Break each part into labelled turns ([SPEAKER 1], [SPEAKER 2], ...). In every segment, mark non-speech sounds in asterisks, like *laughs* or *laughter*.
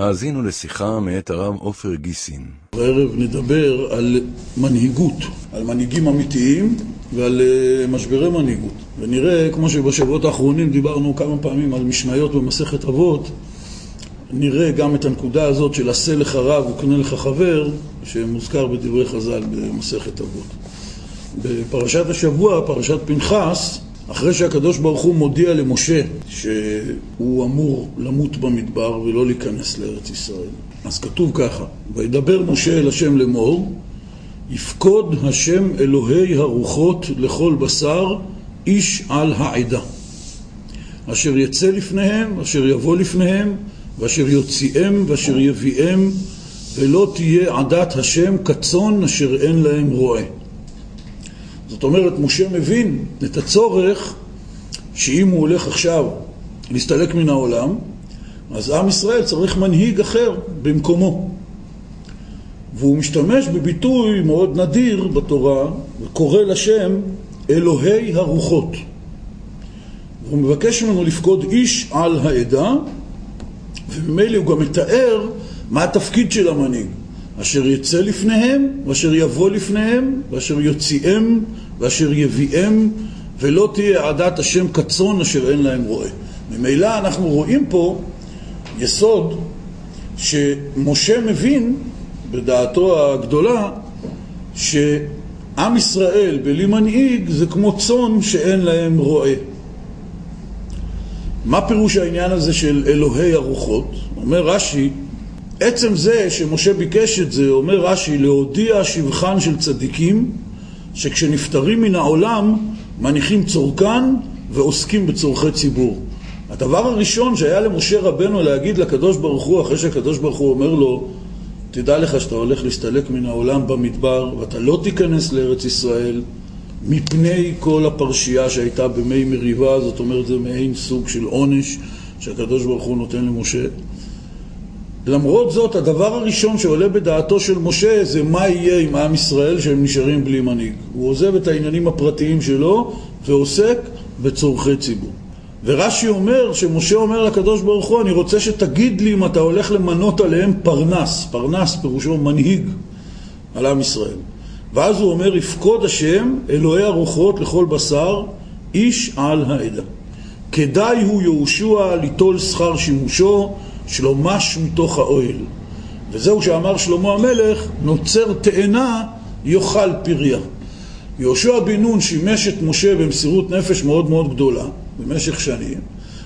[SPEAKER 1] האזינו לשיחה מאת הרב עופר גיסין.
[SPEAKER 2] הערב נדבר על מנהיגות, על מנהיגים אמיתיים ועל אה, משברי מנהיגות. ונראה, כמו שבשבועות האחרונים דיברנו כמה פעמים על משניות במסכת אבות, נראה גם את הנקודה הזאת של עשה לך רב וקנה לך חבר, שמוזכר בדברי חז"ל במסכת אבות. בפרשת השבוע, פרשת פנחס, אחרי שהקדוש ברוך הוא מודיע למשה שהוא אמור למות במדבר ולא להיכנס לארץ ישראל, אז כתוב ככה: וידבר משה אל השם לאמור, יפקוד השם אלוהי הרוחות לכל בשר איש על העדה. אשר יצא לפניהם, אשר יבוא לפניהם, ואשר יוציאם, ואשר יביאם, ולא תהיה עדת השם כצאן אשר אין להם רועה. זאת אומרת, משה מבין את הצורך שאם הוא הולך עכשיו להסתלק מן העולם, אז עם ישראל צריך מנהיג אחר במקומו. והוא משתמש בביטוי מאוד נדיר בתורה, וקורא לשם אלוהי הרוחות. והוא מבקש ממנו לפקוד איש על העדה, וממילא הוא גם מתאר מה התפקיד של המנהיג. אשר יצא לפניהם, ואשר יבוא לפניהם, ואשר יוציאם, ואשר יביאם, ולא תהיה עדת השם כצאן אשר אין להם רועה. ממילא אנחנו רואים פה יסוד שמשה מבין בדעתו הגדולה שעם ישראל בלי מנהיג זה כמו צאן שאין להם רועה. מה פירוש העניין הזה של אלוהי הרוחות? אומר רש"י עצם זה שמשה ביקש את זה, אומר רש"י, להודיע שבחן של צדיקים, שכשנפטרים מן העולם, מניחים צורכן ועוסקים בצורכי ציבור. הדבר הראשון שהיה למשה רבנו להגיד לקדוש ברוך הוא, אחרי שהקדוש ברוך הוא אומר לו, תדע לך שאתה הולך להסתלק מן העולם במדבר, ואתה לא תיכנס לארץ ישראל, מפני כל הפרשייה שהייתה במי מריבה, זאת אומרת זה מעין סוג של עונש שהקדוש ברוך הוא נותן למשה. למרות זאת, הדבר הראשון שעולה בדעתו של משה זה מה יהיה עם עם ישראל שהם נשארים בלי מנהיג. הוא עוזב את העניינים הפרטיים שלו ועוסק בצורכי ציבור. ורש"י אומר, שמשה אומר לקדוש ברוך הוא, אני רוצה שתגיד לי אם אתה הולך למנות עליהם פרנס. פרנס פירושו מנהיג על עם ישראל. ואז הוא אומר, יפקוד השם אלוהי הרוחות לכל בשר, איש על העדה. כדאי הוא יהושע ליטול שכר שימושו שלומש מתוך האוהל. וזהו שאמר שלמה המלך, נוצר תאנה יאכל פריה. יהושע בן נון שימש את משה במסירות נפש מאוד מאוד גדולה במשך שנים.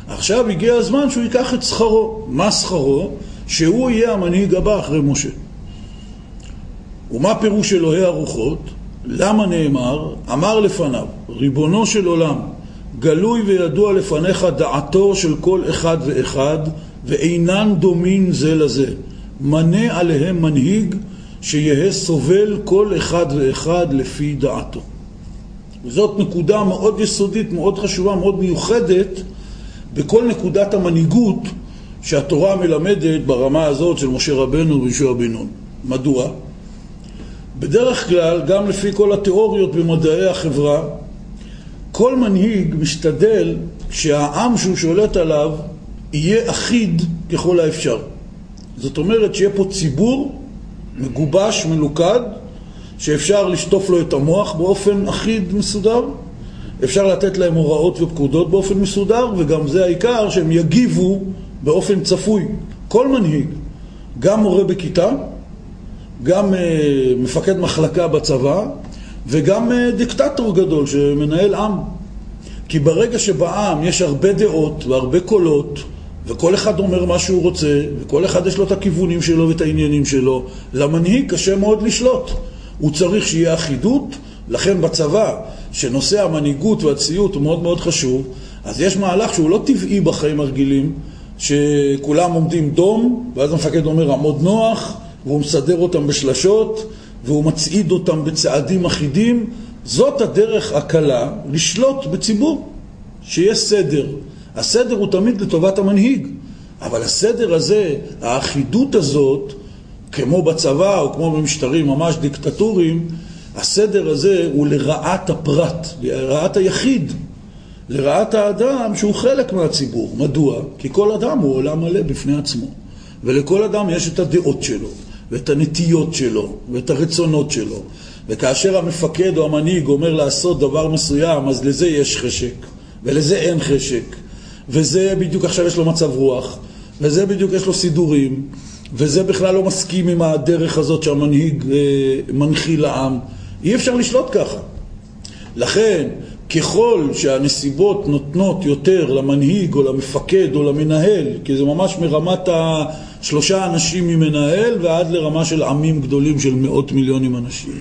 [SPEAKER 2] עכשיו הגיע הזמן שהוא ייקח את שכרו. מה שכרו? שהוא יהיה המנהיג הבא אחרי משה. ומה פירוש אלוהי הרוחות? למה נאמר? אמר לפניו, ריבונו של עולם, גלוי וידוע לפניך דעתו של כל אחד ואחד ואינן דומין זה לזה. מנה עליהם מנהיג שיהא סובל כל אחד ואחד לפי דעתו. וזאת נקודה מאוד יסודית, מאוד חשובה, מאוד מיוחדת בכל נקודת המנהיגות שהתורה מלמדת ברמה הזאת של משה רבנו וישוע בן נון. מדוע? בדרך כלל, גם לפי כל התיאוריות במדעי החברה, כל מנהיג משתדל שהעם שהוא שולט עליו יהיה אחיד ככל האפשר. זאת אומרת שיהיה פה ציבור מגובש, מלוכד, שאפשר לשטוף לו את המוח באופן אחיד, מסודר, אפשר לתת להם הוראות ופקודות באופן מסודר, וגם זה העיקר, שהם יגיבו באופן צפוי. כל מנהיג, גם מורה בכיתה, גם uh, מפקד מחלקה בצבא, וגם uh, דיקטטור גדול שמנהל עם. כי ברגע שבעם יש הרבה דעות והרבה קולות, וכל אחד אומר מה שהוא רוצה, וכל אחד יש לו את הכיוונים שלו ואת העניינים שלו. למנהיג קשה מאוד לשלוט. הוא צריך שיהיה אחידות, לכן בצבא, שנושא המנהיגות והציות הוא מאוד מאוד חשוב, אז יש מהלך שהוא לא טבעי בחיים הרגילים, שכולם עומדים דום, ואז המפקד אומר עמוד נוח, והוא מסדר אותם בשלשות, והוא מצעיד אותם בצעדים אחידים. זאת הדרך הקלה לשלוט בציבור, שיהיה סדר. הסדר הוא תמיד לטובת המנהיג, אבל הסדר הזה, האחידות הזאת, כמו בצבא או כמו במשטרים ממש דיקטטוריים, הסדר הזה הוא לרעת הפרט, לרעת היחיד, לרעת האדם שהוא חלק מהציבור. מדוע? כי כל אדם הוא עולם מלא בפני עצמו. ולכל אדם יש את הדעות שלו, ואת הנטיות שלו, ואת הרצונות שלו. וכאשר המפקד או המנהיג אומר לעשות דבר מסוים, אז לזה יש חשק, ולזה אין חשק, וזה בדיוק עכשיו יש לו מצב רוח, וזה בדיוק יש לו סידורים, וזה בכלל לא מסכים עם הדרך הזאת שהמנהיג אה, מנחיל לעם. אי אפשר לשלוט ככה. לכן, ככל שהנסיבות נותנות יותר למנהיג או למפקד או למנהל, כי זה ממש מרמת השלושה אנשים ממנהל ועד לרמה של עמים גדולים של מאות מיליונים אנשים.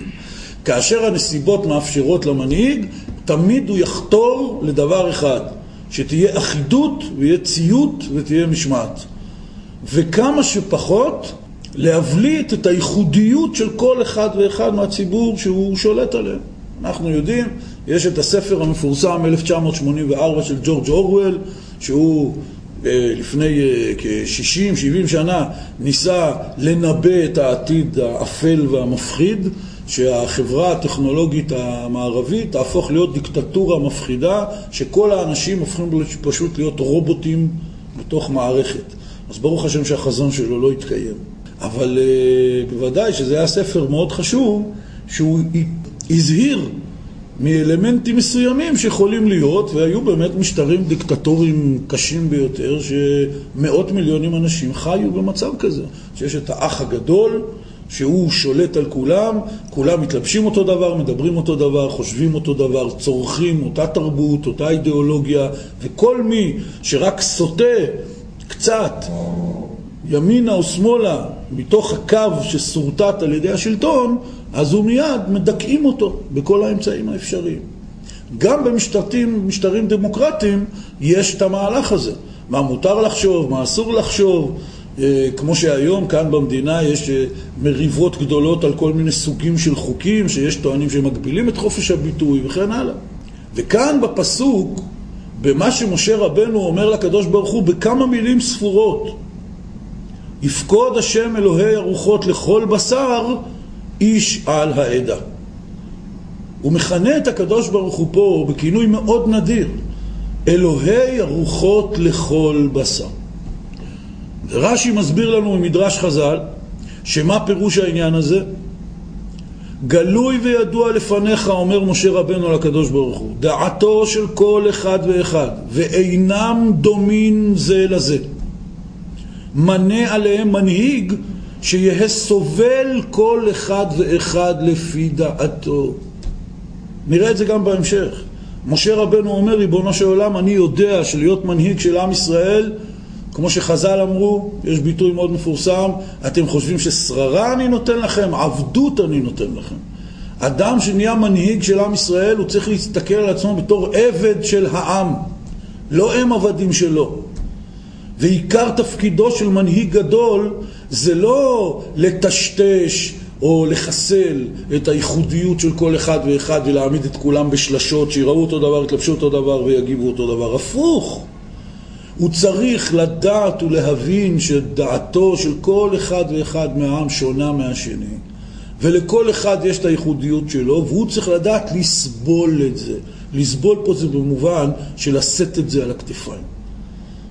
[SPEAKER 2] כאשר הנסיבות מאפשרות למנהיג, תמיד הוא יחתור לדבר אחד, שתהיה אחידות ויהיה ציות ותהיה משמעת. וכמה שפחות להבליט את הייחודיות של כל אחד ואחד מהציבור שהוא שולט עליהם. אנחנו יודעים, יש את הספר המפורסם 1984 של ג'ורג' אורוול, שהוא אה, לפני אה, כ-60-70 שנה ניסה לנבא את העתיד האפל והמפחיד, שהחברה הטכנולוגית המערבית תהפוך להיות דיקטטורה מפחידה, שכל האנשים הופכים פשוט להיות רובוטים בתוך מערכת. אז ברוך השם שהחזון שלו לא התקיים. אבל uh, בוודאי שזה היה ספר מאוד חשוב, שהוא הזהיר מאלמנטים מסוימים שיכולים להיות, והיו באמת משטרים דיקטטוריים קשים ביותר, שמאות מיליונים אנשים חיו במצב כזה, שיש את האח הגדול, שהוא שולט על כולם, כולם מתלבשים אותו דבר, מדברים אותו דבר, חושבים אותו דבר, צורכים אותה תרבות, אותה אידיאולוגיה, וכל מי שרק סוטה קצת ימינה או שמאלה מתוך הקו ששורטט על ידי השלטון, אז הוא מיד מדכאים אותו בכל האמצעים האפשריים. גם במשטרים דמוקרטיים יש את המהלך הזה. מה מותר לחשוב, מה אסור לחשוב. אה, כמו שהיום כאן במדינה יש אה, מריבות גדולות על כל מיני סוגים של חוקים, שיש טוענים שמגבילים את חופש הביטוי וכן הלאה. וכאן בפסוק, במה שמשה רבנו אומר לקדוש ברוך הוא בכמה מילים ספורות, יפקוד השם אלוהי הרוחות לכל בשר איש על העדה. הוא מכנה את הקדוש ברוך הוא פה בכינוי מאוד נדיר, אלוהי הרוחות לכל בשר. רש"י מסביר לנו ממדרש חז"ל, שמה פירוש העניין הזה? גלוי וידוע לפניך, אומר משה רבנו לקדוש ברוך הוא, דעתו של כל אחד ואחד, ואינם דומין זה לזה. מנה עליהם מנהיג שיהא סובל כל אחד ואחד לפי דעתו. נראה את זה גם בהמשך. משה רבנו אומר, ריבונו של עולם, אני יודע שלהיות מנהיג של עם ישראל, כמו שחז"ל אמרו, יש ביטוי מאוד מפורסם, אתם חושבים ששררה אני נותן לכם, עבדות אני נותן לכם. אדם שנהיה מנהיג של עם ישראל, הוא צריך להסתכל על עצמו בתור עבד של העם, לא הם עבדים שלו. ועיקר תפקידו של מנהיג גדול זה לא לטשטש או לחסל את הייחודיות של כל אחד ואחד ולהעמיד את כולם בשלשות, שיראו אותו דבר, יתלבשו אותו דבר ויגיבו אותו דבר. הפוך. הוא צריך לדעת ולהבין שדעתו של כל אחד ואחד מהעם שונה מהשני. ולכל אחד יש את הייחודיות שלו, והוא צריך לדעת לסבול את זה. לסבול פה זה במובן של לשאת את זה על הכתפיים.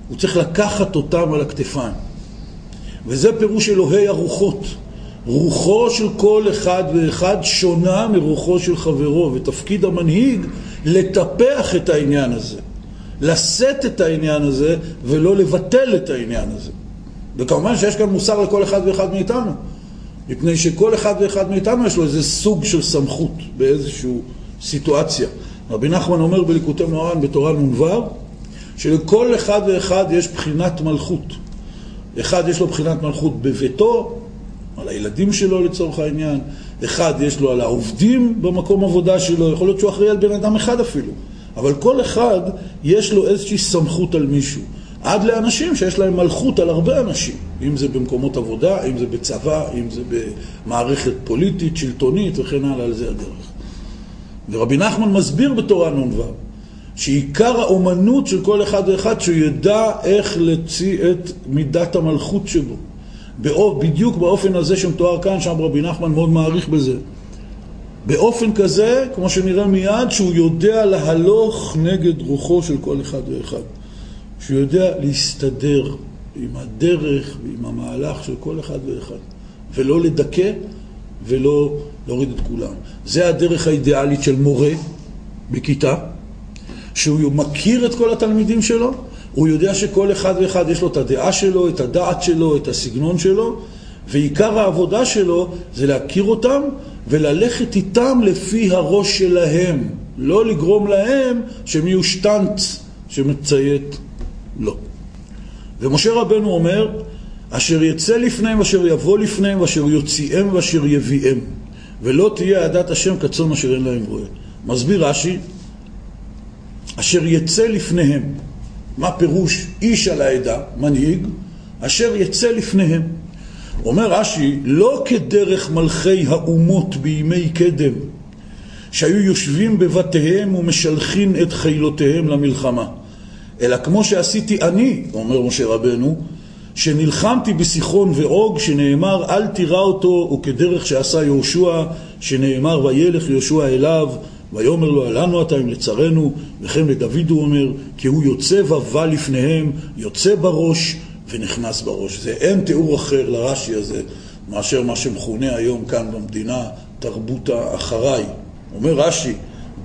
[SPEAKER 2] הוא צריך לקחת אותם על הכתפיים. וזה פירוש אלוהי הרוחות. רוחו של כל אחד ואחד שונה מרוחו של חברו, ותפקיד המנהיג לטפח את העניין הזה, לשאת את העניין הזה ולא לבטל את העניין הזה. וכמובן שיש כאן מוסר לכל אחד ואחד מאיתנו, מפני שכל אחד ואחד מאיתנו יש לו איזה סוג של סמכות באיזושהי סיטואציה. רבי נחמן אומר בליקוטי מוהר"ן בתורה נ"ו שלכל אחד ואחד יש בחינת מלכות. אחד יש לו בחינת מלכות בביתו, על הילדים שלו לצורך העניין, אחד יש לו על העובדים במקום עבודה שלו, יכול להיות שהוא אחראי על בן אדם אחד אפילו, אבל כל אחד יש לו איזושהי סמכות על מישהו. עד לאנשים שיש להם מלכות על הרבה אנשים, אם זה במקומות עבודה, אם זה בצבא, אם זה במערכת פוליטית, שלטונית וכן הלאה, על זה הדרך. ורבי נחמן מסביר בתורה נ"ו שעיקר האומנות של כל אחד ואחד, שהוא ידע איך להוציא את מידת המלכות שבו. בדיוק באופן הזה שמתואר כאן, שם רבי נחמן מאוד מעריך בזה. באופן כזה, כמו שנראה מיד, שהוא יודע להלוך נגד רוחו של כל אחד ואחד. שהוא יודע להסתדר עם הדרך ועם המהלך של כל אחד ואחד, ולא לדכא ולא להוריד את כולם. זה הדרך האידיאלית של מורה בכיתה, שהוא מכיר את כל התלמידים שלו, הוא יודע שכל אחד ואחד יש לו את הדעה שלו, את הדעת שלו, את הסגנון שלו, ועיקר העבודה שלו זה להכיר אותם וללכת איתם לפי הראש שלהם, לא לגרום להם שהם יהיו שטנץ שמציית לא. ומשה רבנו אומר, אשר יצא לפניהם, אשר יבוא לפניהם, אשר יוציאם ואשר יביאם, ולא תהיה עדת השם כצאן אשר אין להם רואה. מסביר רש"י, אשר יצא לפניהם, מה פירוש איש על העדה, מנהיג, אשר יצא לפניהם. אומר רש"י, לא כדרך מלכי האומות בימי קדם, שהיו יושבים בבתיהם ומשלחין את חילותיהם למלחמה. אלא כמו שעשיתי אני, אומר משה רבנו, שנלחמתי בסיחון ועוג, שנאמר אל תירא אותו, וכדרך שעשה יהושע, שנאמר וילך יהושע אליו, ויאמר לו עלנו אתה אם לצרינו, וכן לדוד הוא אומר, כי הוא יוצא ובא לפניהם, יוצא בראש ונכנס בראש. זה אין תיאור אחר לרש"י הזה מאשר מה שמכונה היום כאן במדינה תרבות האחריי. אומר רש"י,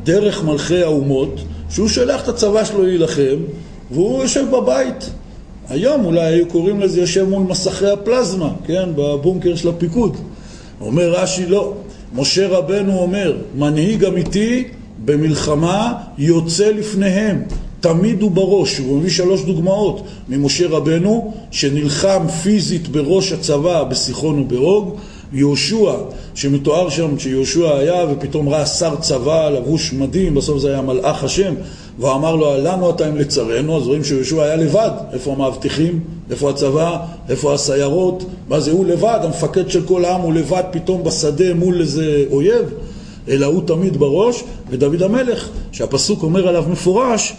[SPEAKER 2] דרך מלכי האומות, שהוא שולח את הצבא שלו להילחם, והוא יושב בבית. היום אולי היו קוראים לזה יושב מול מסכי הפלזמה, כן, בבונקר של הפיקוד. אומר רש"י, לא. משה רבנו אומר, מנהיג אמיתי במלחמה יוצא לפניהם. תמיד הוא בראש, הוא מביא שלוש דוגמאות ממשה רבנו שנלחם פיזית בראש הצבא בסיחון וברוג יהושע, שמתואר שם שיהושע היה ופתאום ראה שר צבא לבוש מדהים, בסוף זה היה מלאך השם ואמר לו, לנו אתה אם לצרינו, אז רואים שיהושע היה לבד, איפה המאבטחים, איפה הצבא, איפה הסיירות, מה זה, הוא לבד, המפקד של כל העם הוא לבד פתאום בשדה מול איזה אויב, אלא הוא תמיד בראש, ודוד המלך, שהפסוק אומר עליו מפורש,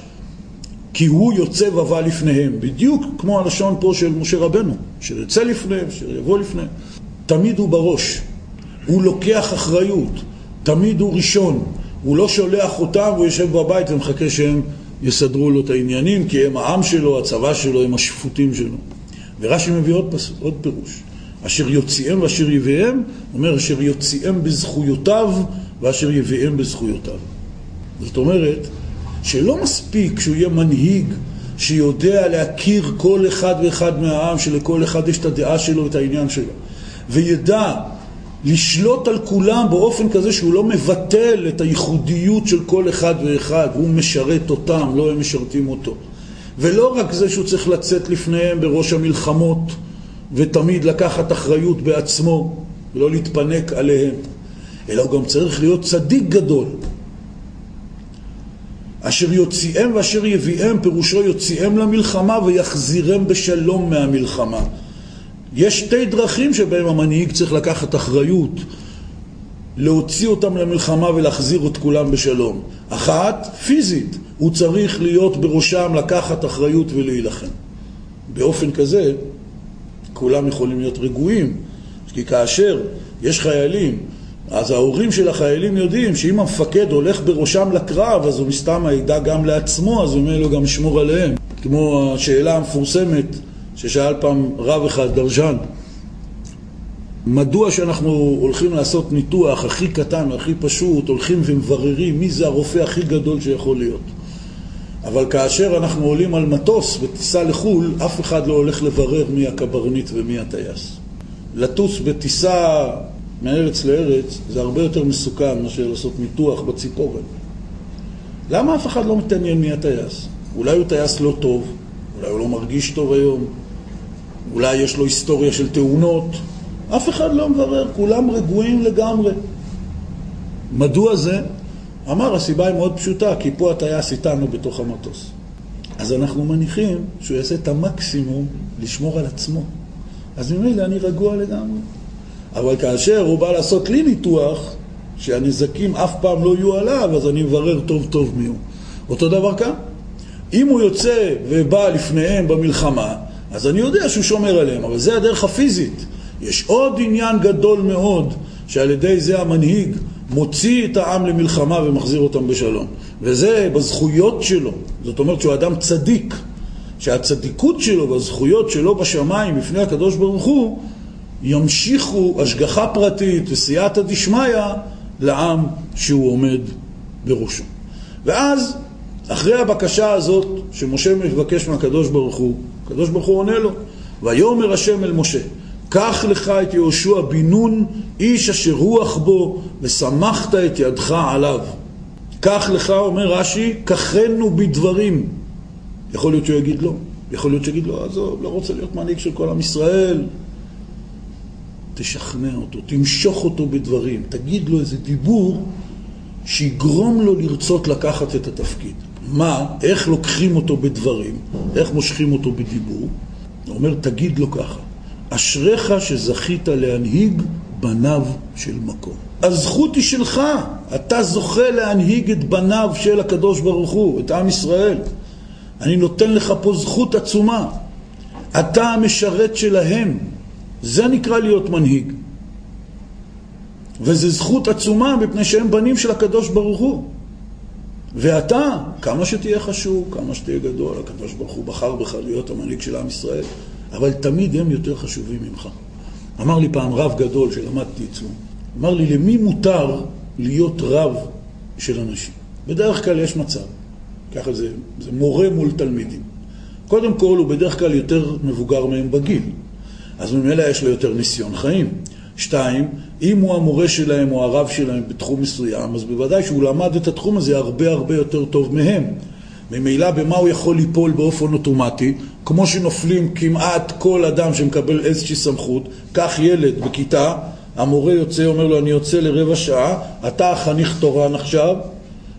[SPEAKER 2] כי הוא יוצא ובא לפניהם, בדיוק כמו הלשון פה של משה רבנו, שיוצא לפניהם, שיבוא לפניהם. תמיד הוא בראש, הוא לוקח אחריות, תמיד הוא ראשון, הוא לא שולח אותם, הוא יושב בבית ומחכה שהם יסדרו לו את העניינים, כי הם העם שלו, הצבא שלו, הם השפוטים שלו. ורש"י מביא עוד, פס, עוד פירוש. אשר יוציאם ואשר יביאם, אומר אשר יוציאם בזכויותיו ואשר יביאם בזכויותיו. זאת אומרת, שלא מספיק שהוא יהיה מנהיג שיודע להכיר כל אחד ואחד מהעם, שלכל אחד יש את הדעה שלו ואת העניין שלו, וידע לשלוט על כולם באופן כזה שהוא לא מבטל את הייחודיות של כל אחד ואחד, הוא משרת אותם, לא הם משרתים אותו. ולא רק זה שהוא צריך לצאת לפניהם בראש המלחמות ותמיד לקחת אחריות בעצמו ולא להתפנק עליהם, אלא הוא גם צריך להיות צדיק גדול. אשר יוציאם ואשר יביאם, פירושו יוציאם למלחמה ויחזירם בשלום מהמלחמה. יש שתי דרכים שבהם המנהיג צריך לקחת אחריות, להוציא אותם למלחמה ולהחזיר את כולם בשלום. אחת, פיזית, הוא צריך להיות בראשם, לקחת אחריות ולהילחם. באופן כזה, כולם יכולים להיות רגועים, כי כאשר יש חיילים, אז ההורים של החיילים יודעים שאם המפקד הולך בראשם לקרב, אז הוא מסתם ידע גם לעצמו, אז הוא אומר לו גם לשמור עליהם. כמו השאלה המפורסמת ששאל פעם רב אחד, דרז'ן, מדוע שאנחנו הולכים לעשות ניתוח הכי קטן, הכי פשוט, הולכים ומבררים מי זה הרופא הכי גדול שיכול להיות. אבל כאשר אנחנו עולים על מטוס בטיסה לחו"ל, אף אחד לא הולך לברר מי הקברניט ומי הטייס. לטוס בטיסה מארץ לארץ זה הרבה יותר מסוכן מאשר לעשות ניתוח בציפורן. למה אף אחד לא מתעניין מי הטייס? אולי הוא טייס לא טוב, אולי הוא לא מרגיש טוב היום, אולי יש לו היסטוריה של תאונות, אף אחד לא מברר, כולם רגועים לגמרי. מדוע זה? אמר, הסיבה היא מאוד פשוטה, כי פה הטייס איתנו בתוך המטוס. אז אנחנו מניחים שהוא יעשה את המקסימום לשמור על עצמו. אז ממילא אני רגוע לגמרי. אבל כאשר הוא בא לעשות לי ניתוח, שהנזקים אף פעם לא יהיו עליו, אז אני מברר טוב טוב מי הוא. אותו דבר כאן. אם הוא יוצא ובא לפניהם במלחמה, אז אני יודע שהוא שומר עליהם, אבל זה הדרך הפיזית. יש עוד עניין גדול מאוד, שעל ידי זה המנהיג מוציא את העם למלחמה ומחזיר אותם בשלום. וזה בזכויות שלו. זאת אומרת שהוא אדם צדיק, שהצדיקות שלו והזכויות שלו בשמיים בפני הקדוש ברוך הוא ימשיכו השגחה פרטית וסייעתא דשמיא לעם שהוא עומד בראשו. ואז, אחרי הבקשה הזאת שמשה מבקש מהקדוש ברוך הוא, הקדוש ברוך הוא עונה לו, ויאמר השם אל משה, קח לך את יהושע בן נון, איש אשר רוח בו, ושמחת את ידך עליו. קח לך, אומר רש"י, קחנו בדברים. יכול להיות שהוא יגיד לא, יכול להיות שיגיד לא, עזוב, לא רוצה להיות מנהיג של כל עם ישראל. תשכנע אותו, תמשוך אותו בדברים, תגיד לו איזה דיבור שיגרום לו לרצות לקחת את התפקיד. מה, איך לוקחים אותו בדברים, איך מושכים אותו בדיבור? הוא אומר, תגיד לו ככה, אשריך שזכית להנהיג בניו של מקום. הזכות היא שלך, אתה זוכה להנהיג את בניו של הקדוש ברוך הוא, את עם ישראל. אני נותן לך פה זכות עצומה. אתה המשרת שלהם. זה נקרא להיות מנהיג. וזו זכות עצומה מפני שהם בנים של הקדוש ברוך הוא. ואתה, כמה שתהיה חשוב, כמה שתהיה גדול, הקדוש ברוך הוא בחר בך להיות המנהיג של עם ישראל, אבל תמיד הם יותר חשובים ממך. אמר לי פעם רב גדול שלמדתי אצלו, אמר לי, למי מותר להיות רב של אנשים? בדרך כלל יש מצב, ככה זה, זה מורה מול תלמידים. קודם כל, הוא בדרך כלל יותר מבוגר מהם בגיל, אז ממילא יש לו יותר ניסיון חיים. שתיים, אם הוא המורה שלהם או הרב שלהם בתחום מסוים, אז בוודאי שהוא למד את התחום הזה הרבה הרבה יותר טוב מהם. ממילא במה הוא יכול ליפול באופן אוטומטי, כמו שנופלים כמעט כל אדם שמקבל איזושהי סמכות, קח ילד בכיתה, המורה יוצא, אומר לו, אני יוצא לרבע שעה, אתה החניך תורן עכשיו,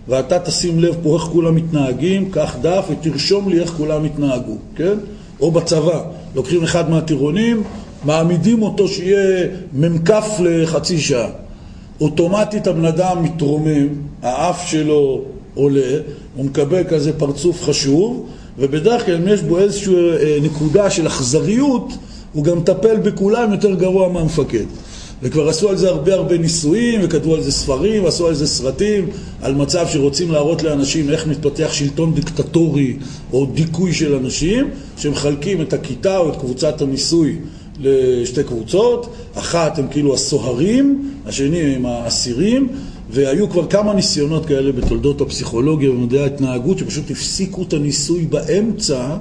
[SPEAKER 2] ואתה תשים לב פה איך כולם מתנהגים, קח דף ותרשום לי איך כולם התנהגו, כן? או בצבא, לוקחים אחד מהטירונים, מעמידים אותו שיהיה מ"כ לחצי שעה. אוטומטית הבן אדם מתרומם, האף שלו עולה, הוא מקבל כזה פרצוף חשוב, ובדרך כלל אם יש בו איזושהי אה, נקודה של אכזריות, הוא גם מטפל בכולם יותר גרוע מהמפקד. וכבר עשו על זה הרבה הרבה ניסויים, וכתבו על זה ספרים, ועשו על זה סרטים, על מצב שרוצים להראות לאנשים איך מתפתח שלטון דיקטטורי או דיכוי של אנשים, שמחלקים את הכיתה או את קבוצת הניסוי לשתי קבוצות, אחת הם כאילו הסוהרים, השני הם האסירים, והיו כבר כמה ניסיונות כאלה בתולדות הפסיכולוגיה ומדעי ההתנהגות, שפשוט הפסיקו את הניסוי באמצע,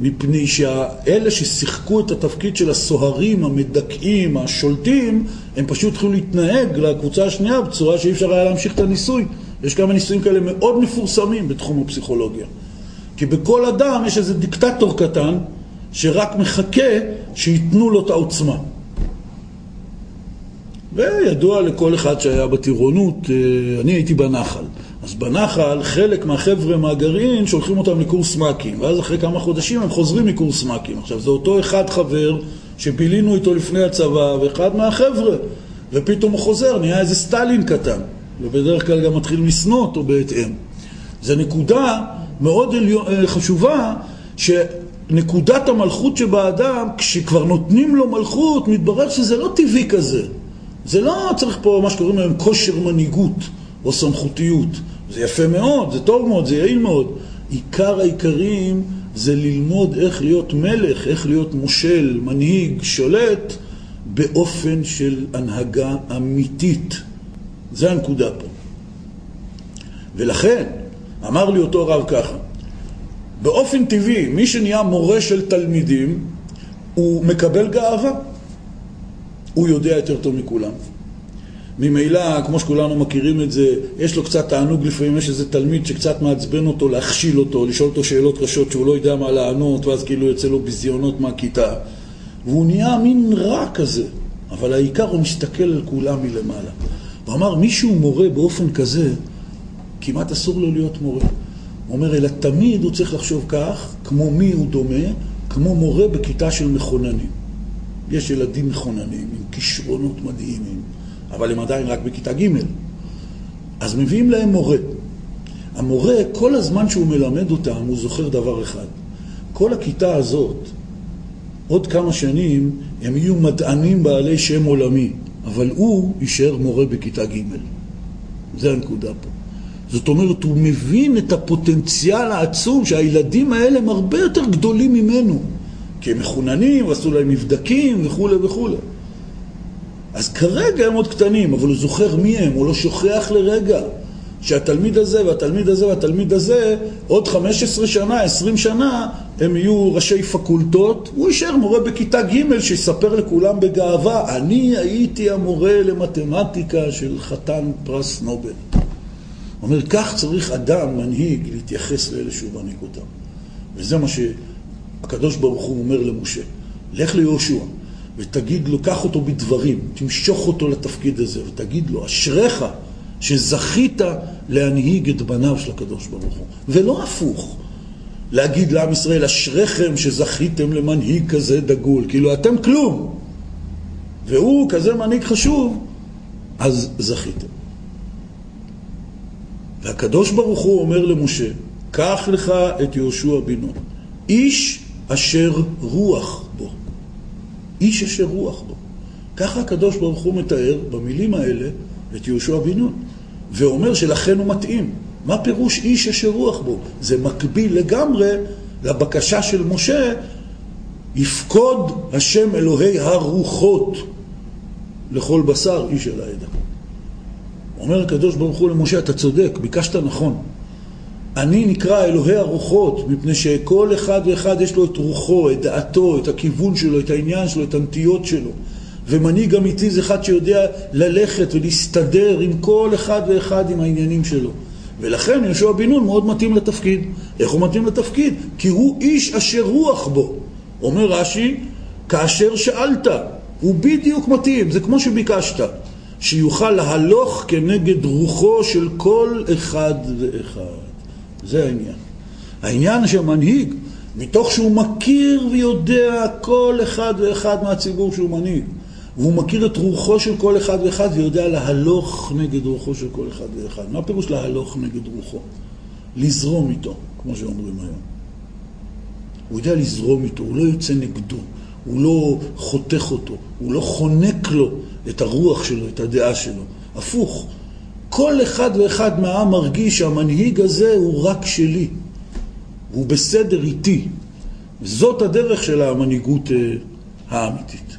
[SPEAKER 2] מפני שאלה ששיחקו את התפקיד של הסוהרים, המדכאים, השולטים, הם פשוט התחילו להתנהג לקבוצה השנייה בצורה שאי אפשר היה להמשיך את הניסוי. יש כמה ניסויים כאלה מאוד מפורסמים בתחום הפסיכולוגיה. כי בכל אדם יש איזה דיקטטור קטן שרק מחכה שייתנו לו את העוצמה. וידוע לכל אחד שהיה בטירונות, אה, אני הייתי בנחל. אז בנחל חלק מהחבר'ה מהגרעין שולחים אותם לקורס מ"כים, ואז אחרי כמה חודשים הם חוזרים מקורס מ"כים. עכשיו זה אותו אחד חבר שבילינו איתו לפני הצבא, ואחד מהחבר'ה, ופתאום הוא חוזר, נהיה איזה סטלין קטן, ובדרך כלל גם מתחיל לשנוא אותו בהתאם. זו נקודה מאוד אה, חשובה, שנקודת המלכות שבאדם, כשכבר נותנים לו מלכות, מתברר שזה לא טבעי כזה. זה לא צריך פה מה שקוראים להם כושר מנהיגות או סמכותיות. זה יפה מאוד, זה טוב מאוד, זה יעיל מאוד. עיקר העיקרים זה ללמוד איך להיות מלך, איך להיות מושל, מנהיג, שולט, באופן של הנהגה אמיתית. זה הנקודה פה. ולכן, אמר לי אותו רב ככה, באופן טבעי, מי שנהיה מורה של תלמידים, הוא מקבל גאווה. הוא יודע יותר טוב מכולם. ממילא, כמו שכולנו מכירים את זה, יש לו קצת תענוג לפעמים, יש איזה תלמיד שקצת מעצבן אותו, להכשיל אותו, לשאול אותו שאלות קשות שהוא לא יודע מה לענות, ואז כאילו יוצא לו ביזיונות מהכיתה. והוא נהיה מין רע כזה, אבל העיקר הוא מסתכל על כולם מלמעלה. הוא אמר, מישהו מורה באופן כזה, כמעט אסור לו להיות מורה. הוא אומר, אלא תמיד הוא צריך לחשוב כך, כמו מי הוא דומה, כמו מורה בכיתה של מכוננים. יש ילדים מכוננים עם כישרונות מדהימים, אבל הם עדיין רק בכיתה ג'. אז מביאים להם מורה. המורה, כל הזמן שהוא מלמד אותם, הוא זוכר דבר אחד. כל הכיתה הזאת, עוד כמה שנים, הם יהיו מדענים בעלי שם עולמי, אבל הוא יישאר מורה בכיתה ג'. זה הנקודה פה. זאת אומרת, הוא מבין את הפוטנציאל העצום שהילדים האלה הם הרבה יותר גדולים ממנו. כי הם מחוננים, ועשו להם מבדקים וכולי וכולי. אז כרגע הם עוד קטנים, אבל הוא זוכר מי הם, הוא לא שוכח לרגע שהתלמיד הזה והתלמיד הזה והתלמיד הזה, עוד 15 שנה, 20 שנה, הם יהיו ראשי פקולטות. הוא יישאר מורה בכיתה ג' שיספר לכולם בגאווה, אני הייתי המורה למתמטיקה של חתן פרס נובל. הוא אומר, כך צריך אדם, מנהיג, להתייחס לאלה שהוא מנהיג אותם. וזה מה שהקדוש ברוך הוא אומר למשה. לך ליהושע ותגיד לו, קח אותו בדברים, תמשוך אותו לתפקיד הזה ותגיד לו, אשריך שזכית להנהיג את בניו של הקדוש ברוך הוא. ולא הפוך. להגיד לעם ישראל, אשריכם שזכיתם למנהיג כזה דגול. כאילו, אתם כלום. והוא כזה מנהיג חשוב, אז זכיתם. והקדוש ברוך הוא אומר למשה, קח לך את יהושע בן נון, איש אשר רוח בו. איש אשר רוח בו. ככה הקדוש ברוך הוא מתאר במילים האלה את יהושע בן נון, ואומר שלכן הוא מתאים. מה פירוש איש אשר רוח בו? זה מקביל לגמרי לבקשה של משה, יפקוד השם אלוהי הרוחות לכל בשר איש אל העדה. אומר הקדוש ברוך הוא למשה, אתה צודק, ביקשת נכון. אני נקרא אלוהי הרוחות, מפני שכל אחד ואחד יש לו את רוחו, את דעתו, את הכיוון שלו, את העניין שלו, את הנטיות שלו. ומנהיג אמיתי זה אחד שיודע ללכת ולהסתדר עם כל אחד ואחד עם העניינים שלו. ולכן יהושע בן נון מאוד מתאים לתפקיד. איך הוא מתאים לתפקיד? כי הוא איש אשר רוח בו. אומר רש"י, כאשר שאלת, הוא בדיוק מתאים, זה כמו שביקשת. שיוכל להלוך כנגד רוחו של כל אחד ואחד. זה העניין. העניין שהמנהיג, מתוך שהוא מכיר ויודע כל אחד ואחד מהציבור שהוא מנהיג, והוא מכיר את רוחו של כל אחד ואחד ויודע להלוך נגד רוחו של כל אחד ואחד. מה פירוש להלוך נגד רוחו? לזרום איתו, כמו שאומרים היום. הוא יודע לזרום איתו, הוא לא יוצא נגדו, הוא לא חותך אותו, הוא לא חונק לו את הרוח שלו, את הדעה שלו. הפוך, כל אחד ואחד מהעם מרגיש שהמנהיג הזה הוא רק שלי, הוא בסדר איתי. זאת הדרך של המנהיגות אה, האמיתית.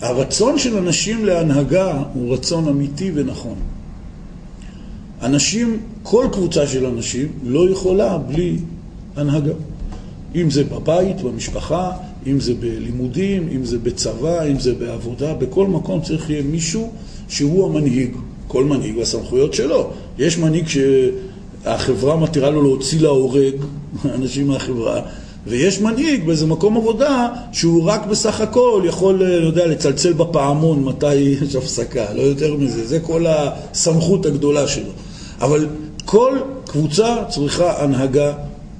[SPEAKER 2] הרצון של אנשים להנהגה הוא רצון אמיתי ונכון. אנשים, כל קבוצה של אנשים לא יכולה בלי הנהגה. אם זה בבית, במשפחה, אם זה בלימודים, אם זה בצבא, אם זה בעבודה, בכל מקום צריך יהיה מישהו שהוא המנהיג. כל מנהיג והסמכויות שלו. יש מנהיג שהחברה מתירה לו להוציא להורג *laughs* אנשים מהחברה, ויש מנהיג באיזה מקום עבודה שהוא רק בסך הכל יכול, אני יודע, לצלצל בפעמון מתי *laughs* יש הפסקה, לא יותר מזה, זה כל הסמכות הגדולה שלו. אבל כל קבוצה צריכה הנהגה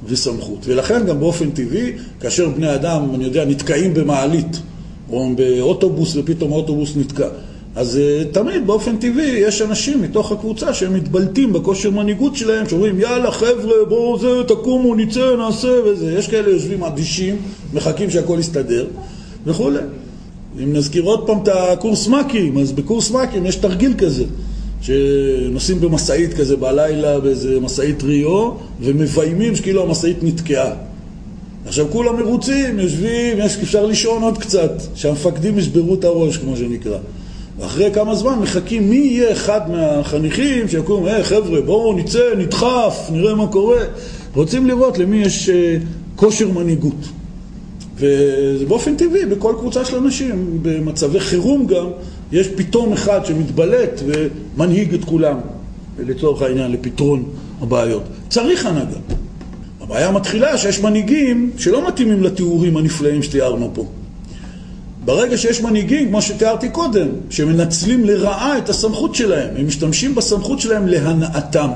[SPEAKER 2] וסמכות. ולכן גם באופן טבעי, כאשר בני אדם, אני יודע, נתקעים במעלית או באוטובוס ופתאום האוטובוס נתקע, אז uh, תמיד באופן טבעי יש אנשים מתוך הקבוצה שהם מתבלטים בכושר מנהיגות שלהם, שאומרים יאללה חבר'ה בואו זה, תקומו, נצא, נעשה וזה. יש כאלה יושבים אדישים, מחכים שהכל יסתדר וכולי. אם נזכיר עוד פעם את הקורס מ"כים, אז בקורס מ"כים יש תרגיל כזה. שנוסעים במשאית כזה בלילה, באיזה משאית ריו, ומביימים שכאילו המשאית נתקעה. עכשיו כולם מרוצים, יושבים, יש, אפשר לישון עוד קצת, שהמפקדים ישברו את הראש, כמו שנקרא. ואחרי כמה זמן מחכים מי יהיה אחד מהחניכים שיקום, היי hey, חבר'ה, בואו נצא, נדחף, נראה מה קורה. רוצים לראות למי יש uh, כושר מנהיגות. וזה באופן טבעי, בכל קבוצה של אנשים, במצבי חירום גם, יש פתאום אחד שמתבלט ומנהיג את כולם, לצורך העניין, לפתרון הבעיות. צריך הנהגה. הבעיה מתחילה שיש מנהיגים שלא מתאימים לתיאורים הנפלאים שתיארנו פה. ברגע שיש מנהיגים, כמו שתיארתי קודם, שמנצלים לרעה את הסמכות שלהם, הם משתמשים בסמכות שלהם להנאתם.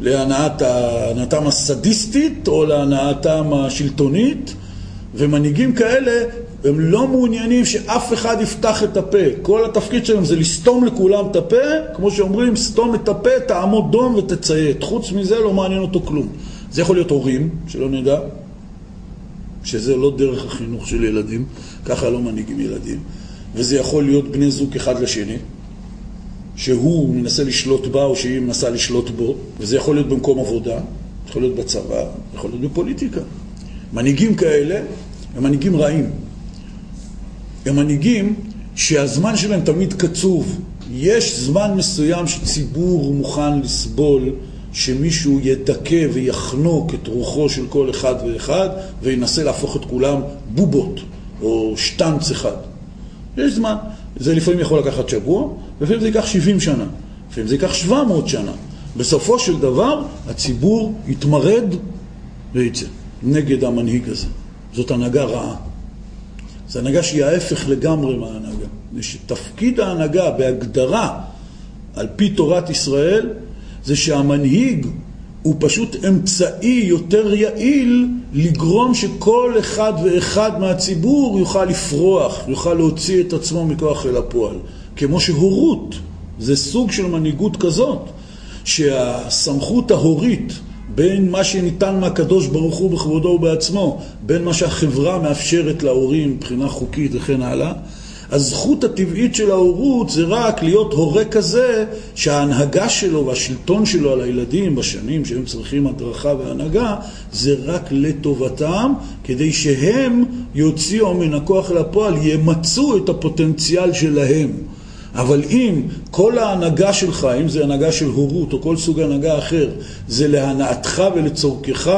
[SPEAKER 2] להנאתם הסדיסטית או להנאתם השלטונית, ומנהיגים כאלה הם לא מעוניינים שאף אחד יפתח את הפה. כל התפקיד שלהם זה לסתום לכולם את הפה, כמו שאומרים, סתום את הפה, תעמוד דום ותציית. חוץ מזה לא מעניין אותו כלום. זה יכול להיות הורים, שלא נדע, שזה לא דרך החינוך של ילדים, ככה לא מנהיגים ילדים. וזה יכול להיות בני זוג אחד לשני. שהוא מנסה לשלוט בה או שהיא מנסה לשלוט בו, וזה יכול להיות במקום עבודה, יכול להיות בצבא, יכול להיות בפוליטיקה. מנהיגים כאלה הם מנהיגים רעים. הם מנהיגים שהזמן שלהם תמיד קצוב. יש זמן מסוים שציבור מוכן לסבול שמישהו ידכא ויחנוק את רוחו של כל אחד ואחד וינסה להפוך את כולם בובות או שטנץ אחד. יש זמן. זה לפעמים יכול לקחת שבוע, ולפעמים זה ייקח 70 שנה, לפעמים זה ייקח 700 שנה. בסופו של דבר הציבור יתמרד ויצא נגד המנהיג הזה. זאת הנהגה רעה. זו הנהגה שהיא ההפך לגמרי מההנהגה. שתפקיד ההנהגה בהגדרה על פי תורת ישראל זה שהמנהיג הוא פשוט אמצעי יותר יעיל לגרום שכל אחד ואחד מהציבור יוכל לפרוח, יוכל להוציא את עצמו מכוח אל הפועל. כמו שהורות זה סוג של מנהיגות כזאת, שהסמכות ההורית בין מה שניתן מהקדוש ברוך הוא בכבודו ובעצמו, בין מה שהחברה מאפשרת להורים מבחינה חוקית וכן הלאה, הזכות הטבעית של ההורות זה רק להיות הורה כזה שההנהגה שלו והשלטון שלו על הילדים בשנים שהם צריכים הדרכה והנהגה זה רק לטובתם כדי שהם יוציאו מן הכוח לפועל, ימצו את הפוטנציאל שלהם. אבל אם כל ההנהגה שלך, אם זה הנהגה של הורות או כל סוג הנהגה אחר, זה להנאתך ולצורכך,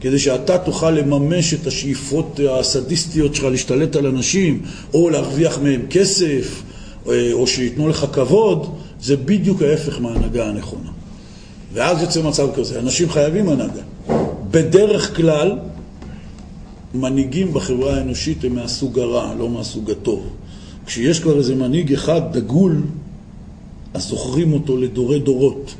[SPEAKER 2] כדי שאתה תוכל לממש את השאיפות הסדיסטיות שלך להשתלט על אנשים, או להרוויח מהם כסף, אה, או שייתנו לך כבוד, זה בדיוק ההפך מההנהגה הנכונה. ואז יוצא מצב כזה, אנשים חייבים הנהגה. בדרך כלל, מנהיגים בחברה האנושית הם מהסוג הרע, לא מהסוג הטוב. כשיש כבר איזה מנהיג אחד דגול, אז זוכרים אותו לדורי דורות.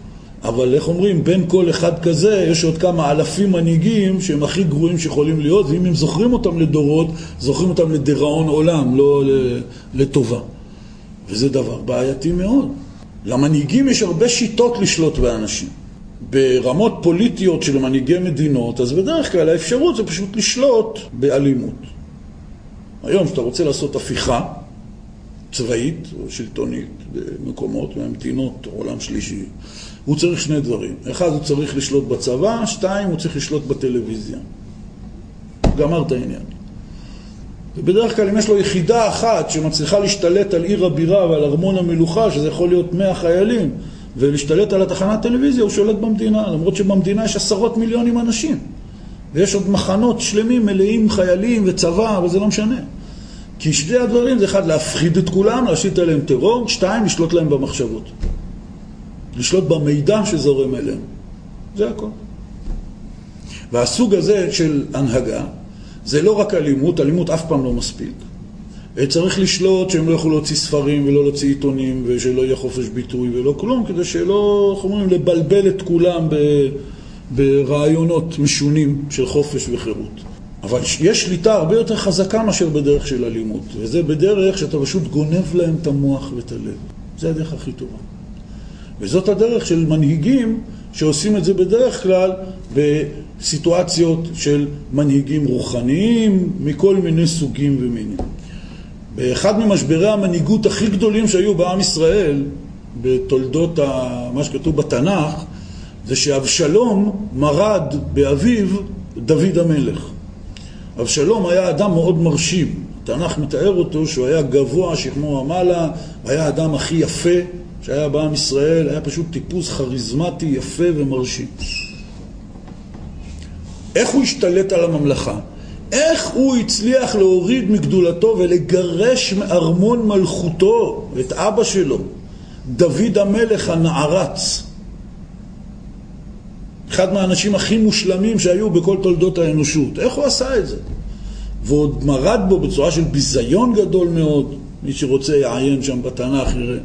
[SPEAKER 2] אבל איך אומרים, בין כל אחד כזה יש עוד כמה אלפים מנהיגים שהם הכי גרועים שיכולים להיות, ואם הם זוכרים אותם לדורות, זוכרים אותם לדיראון עולם, לא לטובה. וזה דבר בעייתי מאוד. למנהיגים יש הרבה שיטות לשלוט באנשים. ברמות פוליטיות של מנהיגי מדינות, אז בדרך כלל האפשרות זה פשוט לשלוט באלימות. היום כשאתה רוצה לעשות הפיכה, צבאית או שלטונית במקומות, במדינות עולם שלישי, הוא צריך שני דברים. אחד, הוא צריך לשלוט בצבא, שתיים, הוא צריך לשלוט בטלוויזיה. גמר את העניין. ובדרך כלל אם יש לו יחידה אחת שמצליחה להשתלט על עיר הבירה ועל ארמון המלוכה, שזה יכול להיות מאה חיילים, ולהשתלט על התחנת טלוויזיה, הוא שולט במדינה, למרות שבמדינה יש עשרות מיליונים אנשים. ויש עוד מחנות שלמים מלאים חיילים וצבא, אבל זה לא משנה. כי שני הדברים זה אחד, להפחיד את כולם, להשית עליהם טרור, שתיים, לשלוט להם במחשבות. לשלוט במידע שזורם אליהם. זה הכל. והסוג הזה של הנהגה, זה לא רק אלימות, אלימות אף פעם לא מספיק. צריך לשלוט שהם לא יוכלו להוציא ספרים ולא להוציא עיתונים ושלא יהיה חופש ביטוי ולא כלום, כדי שלא, איך אומרים, לבלבל את כולם ברעיונות משונים של חופש וחירות. אבל יש שליטה הרבה יותר חזקה מאשר בדרך של אלימות, וזה בדרך שאתה פשוט גונב להם את המוח ואת הלב. זה הדרך הכי טובה. וזאת הדרך של מנהיגים שעושים את זה בדרך כלל בסיטואציות של מנהיגים רוחניים מכל מיני סוגים ומינים. באחד ממשברי המנהיגות הכי גדולים שהיו בעם ישראל, בתולדות מה שכתוב בתנ"ך, זה שאבשלום מרד באביו דוד המלך. אבשלום היה אדם מאוד מרשים. התנ"ך מתאר אותו שהוא היה גבוה שכמו המעלה, היה האדם הכי יפה שהיה בעם ישראל, היה פשוט טיפוס כריזמטי, יפה ומרשים. איך הוא השתלט על הממלכה? איך הוא הצליח להוריד מגדולתו ולגרש מארמון מלכותו את אבא שלו, דוד המלך הנערץ? אחד מהאנשים הכי מושלמים שהיו בכל תולדות האנושות. איך הוא עשה את זה? ועוד מרד בו בצורה של ביזיון גדול מאוד. מי שרוצה יעיין שם בתנ"ך יראה.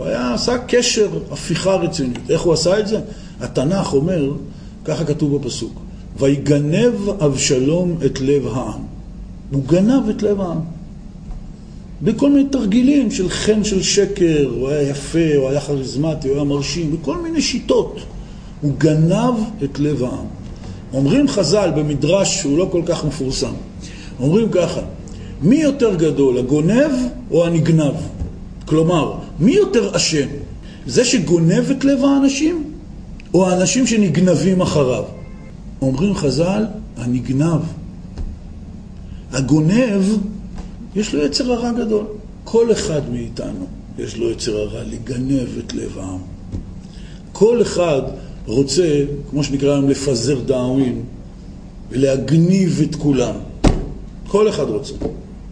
[SPEAKER 2] הוא היה, עשה קשר, הפיכה רצינית. איך הוא עשה את זה? התנ"ך אומר, ככה כתוב בפסוק, ויגנב אבשלום את לב העם. הוא גנב את לב העם. בכל מיני תרגילים של חן של שקר, הוא היה יפה, הוא היה כריזמטי, הוא היה מרשים, בכל מיני שיטות. הוא גנב את לב העם. אומרים חז"ל במדרש שהוא לא כל כך מפורסם, אומרים ככה, מי יותר גדול, הגונב או הנגנב? כלומר, מי יותר אשם? זה שגונב את לב האנשים, או האנשים שנגנבים אחריו? אומרים חז"ל, הנגנב. הגונב, יש לו יצר הרע גדול. כל אחד מאיתנו יש לו יצר הרע לגנב את לב העם. כל אחד רוצה, כמו שנקרא היום, לפזר דאווין ולהגניב את כולם. כל אחד רוצה.